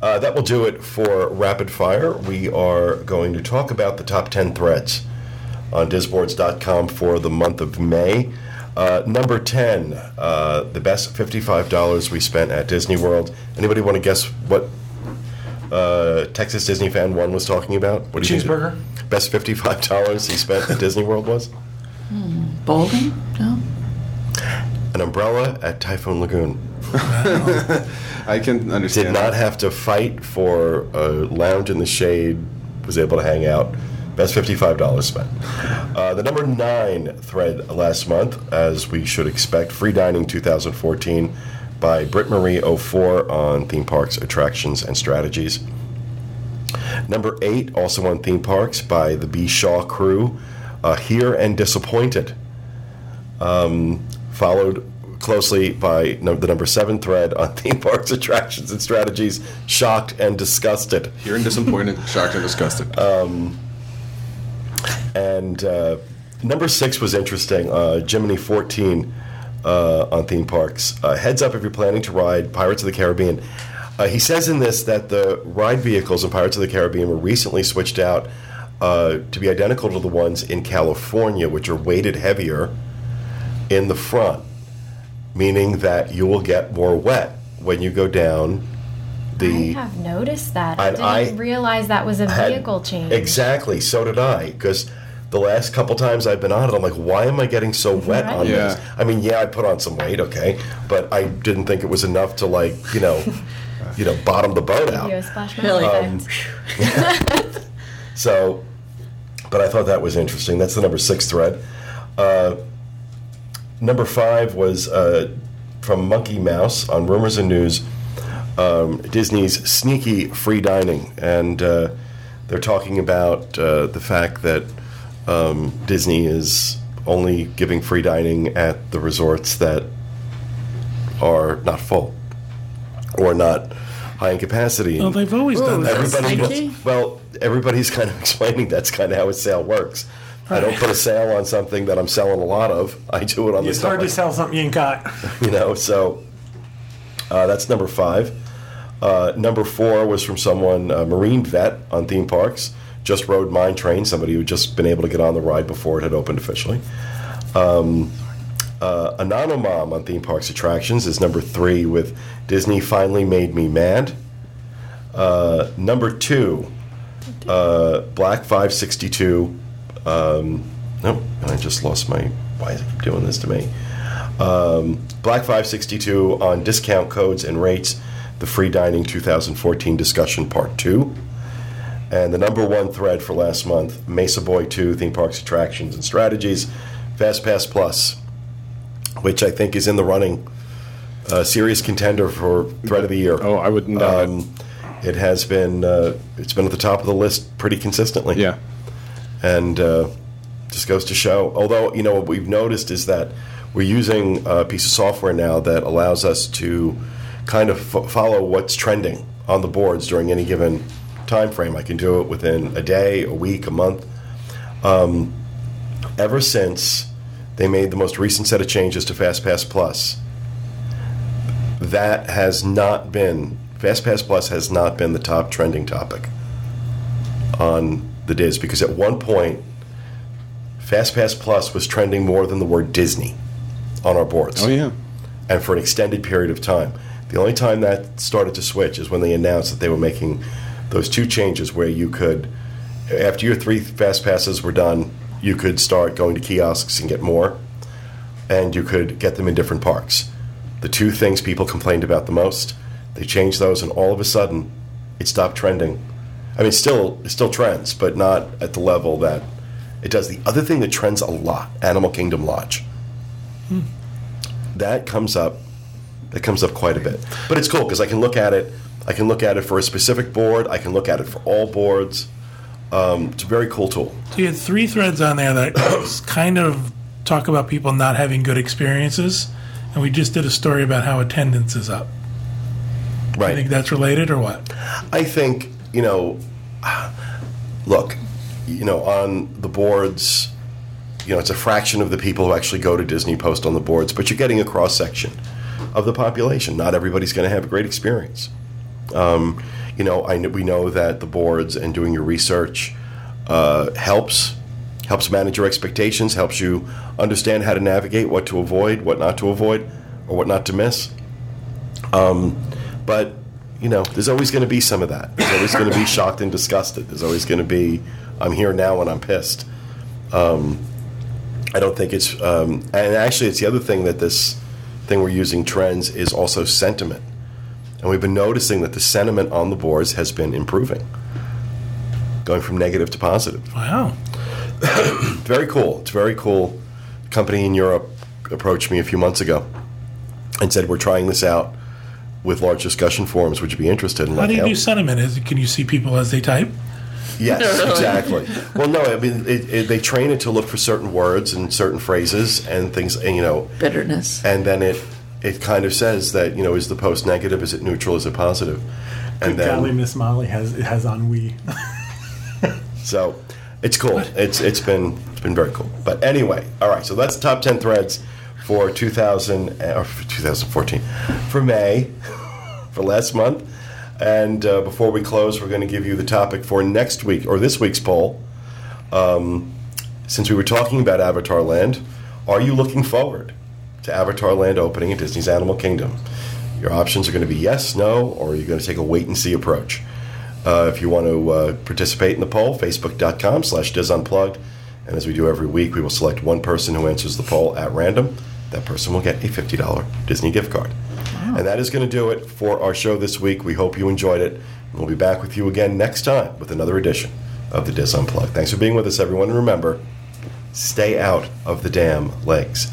Uh, that will do it for Rapid Fire. We are going to talk about the top 10 threads on disboards.com for the month of May. Uh, number 10, uh, the best $55 we spent at Disney World. Anybody want to guess what uh, Texas Disney fan one was talking about? What do you Cheeseburger? the Best $55 he spent at Disney World was? Bowling? No. An umbrella at Typhoon Lagoon. *laughs* I can understand. Did not that. have to fight for a lounge in the shade, was able to hang out. Best $55 spent. Uh, the number nine thread last month, as we should expect, Free Dining 2014 by Britt Marie 04 on theme parks, attractions, and strategies. Number eight, also on theme parks, by the B. Shaw crew, uh, Here and Disappointed. Um, followed closely by no, the number seven thread on *laughs* theme parks, attractions, and strategies, Shocked and Disgusted. Here and disappointed, *laughs* shocked and disgusted. Um, And uh, number six was interesting. Uh, Jiminy 14 uh, on theme parks. Uh, heads up if you're planning to ride Pirates of the Caribbean. Uh, he says in this that the ride vehicles in Pirates of the Caribbean were recently switched out uh, to be identical to the ones in California, which are weighted heavier in the front, meaning that you will get more wet when you go down the. I have noticed that. I didn't I realize that was a had- vehicle change. Exactly. So did I. Because the last couple times I've been on it, I'm like, why am I getting so wet on Right. this? I mean, yeah, I put on some weight, okay, but I didn't think it was enough to like, you know, *laughs* you know, bottom the boat Give you a out. splash Really? mountain. *laughs* So, but I thought that was interesting. That's the number six thread. Uh, number five was uh, from Monkey Mouse on Rumors and News. Um, Disney's sneaky free dining, and uh, they're talking about uh, the fact that um, Disney is only giving free dining at the resorts that are not full or not high in capacity. Well, they've always done that. Everybody sneaky. well, everybody's *laughs* kind of explaining that's kind of how a sale works. I don't put a sale on something that I'm selling a lot of. I do it on the It's hard I- to sell something you ain't got. *laughs* you know so uh, that's number five uh, number four was from someone uh, marine vet on theme parks just rode mine train somebody who just been able to get on the ride before it had opened officially. Um, uh, Anonomom on theme parks attractions is number three with disney finally made me mad. Uh, number two uh, black 562 um, i just lost my why is it keep doing this to me? Um, Black 562 on discount codes and rates, the free dining 2014 discussion part two. And the number one thread for last month, Mesa Boy 2, theme parks, attractions, and strategies, FastPass Plus, which I think is in the running, a serious contender for thread of the year. Oh, I wouldn't. Um, it has been, uh, it's been at the top of the list pretty consistently Yeah. and uh, just goes to show. Although you know what we've noticed is that we're using a piece of software now that allows us to kind of fo- follow what's trending on the boards during any given time frame. I can do it within a day, a week, a month. Um, ever since they made the most recent set of changes to FastPass Plus, that has not been FastPass Plus has not been the top trending topic on the Dis because at one point, FastPass Plus was trending more than the word Disney on our boards. Oh yeah. And for an extended period of time. The only time that started to switch is when they announced that they were making those two changes where you could, after your three Fast Passes were done, you could start going to kiosks and get more, and you could get them in different parks. The two things people complained about the most, they changed those, and all of a sudden, it stopped trending. I mean, still, it still trends, but not at the level that it does. The other thing that trends a lot, Animal Kingdom Lodge. Hmm. That comes up. That comes up quite a bit, but it's cool because I can look at it. I can look at it for a specific board. I can look at it for all boards. Um, it's a very cool tool. So you had three threads on there that *coughs* kind of talk about people not having good experiences, and we just did a story about how attendance is up. Right. I think that's related, or what? I think you know. Look, you know, on the boards, you know, it's a fraction of the people who actually go to Disney post on the boards, but you're getting a cross section of the population. Not everybody's going to have a great experience. Um, you know, I we know that the boards and doing your research uh, helps helps manage your expectations, helps you understand how to navigate, what to avoid, what not to avoid, or what not to miss. Um, but you know, there's always going to be some of that. There's always going to be shocked and disgusted. There's always going to be, I'm here now and I'm pissed. Um, I don't think it's, um, and actually, it's the other thing that this thing we're using trends is also sentiment, and we've been noticing that the sentiment on the boards has been improving, going from negative to positive Wow. *coughs* very cool. It's very cool. A company in Europe approached me a few months ago and said, "We're trying this out with large discussion forums. Would you be interested?" in How do you do sentiment? Is can you see people as they type? Yes, *laughs* exactly. well, no, I mean it, it, they train it to look for certain words and certain phrases and things, and you know, Bitterness. and then it it kind of says that you know, is the post negative? Is it neutral? Is it positive? And Golly, then Miss Molly has it has ennui. *laughs* So it's cool. It's it's been it's been very cool. But anyway, all right. So that's the top ten threads for 2000 uh, or for 2014 for May *laughs* for last month. And uh, before we close, we're going to give you the topic for next week or this week's poll. Um, since we were talking about Avatar Land, are you looking forward to Avatar Land opening at Disney's Animal Kingdom? Your options are going to be yes, no, or you're going to take a wait and see approach. Uh, if you want to uh, participate in the poll, facebook.com slash disunplugged. And as we do every week, we will select one person who answers the poll at random. That person will get a $50 Disney gift card. And that is going to do it for our show this week. We hope you enjoyed it. We'll be back with you again next time with another edition of the Dis Unplugged. Thanks for being with us, everyone. And remember, stay out of the damn legs.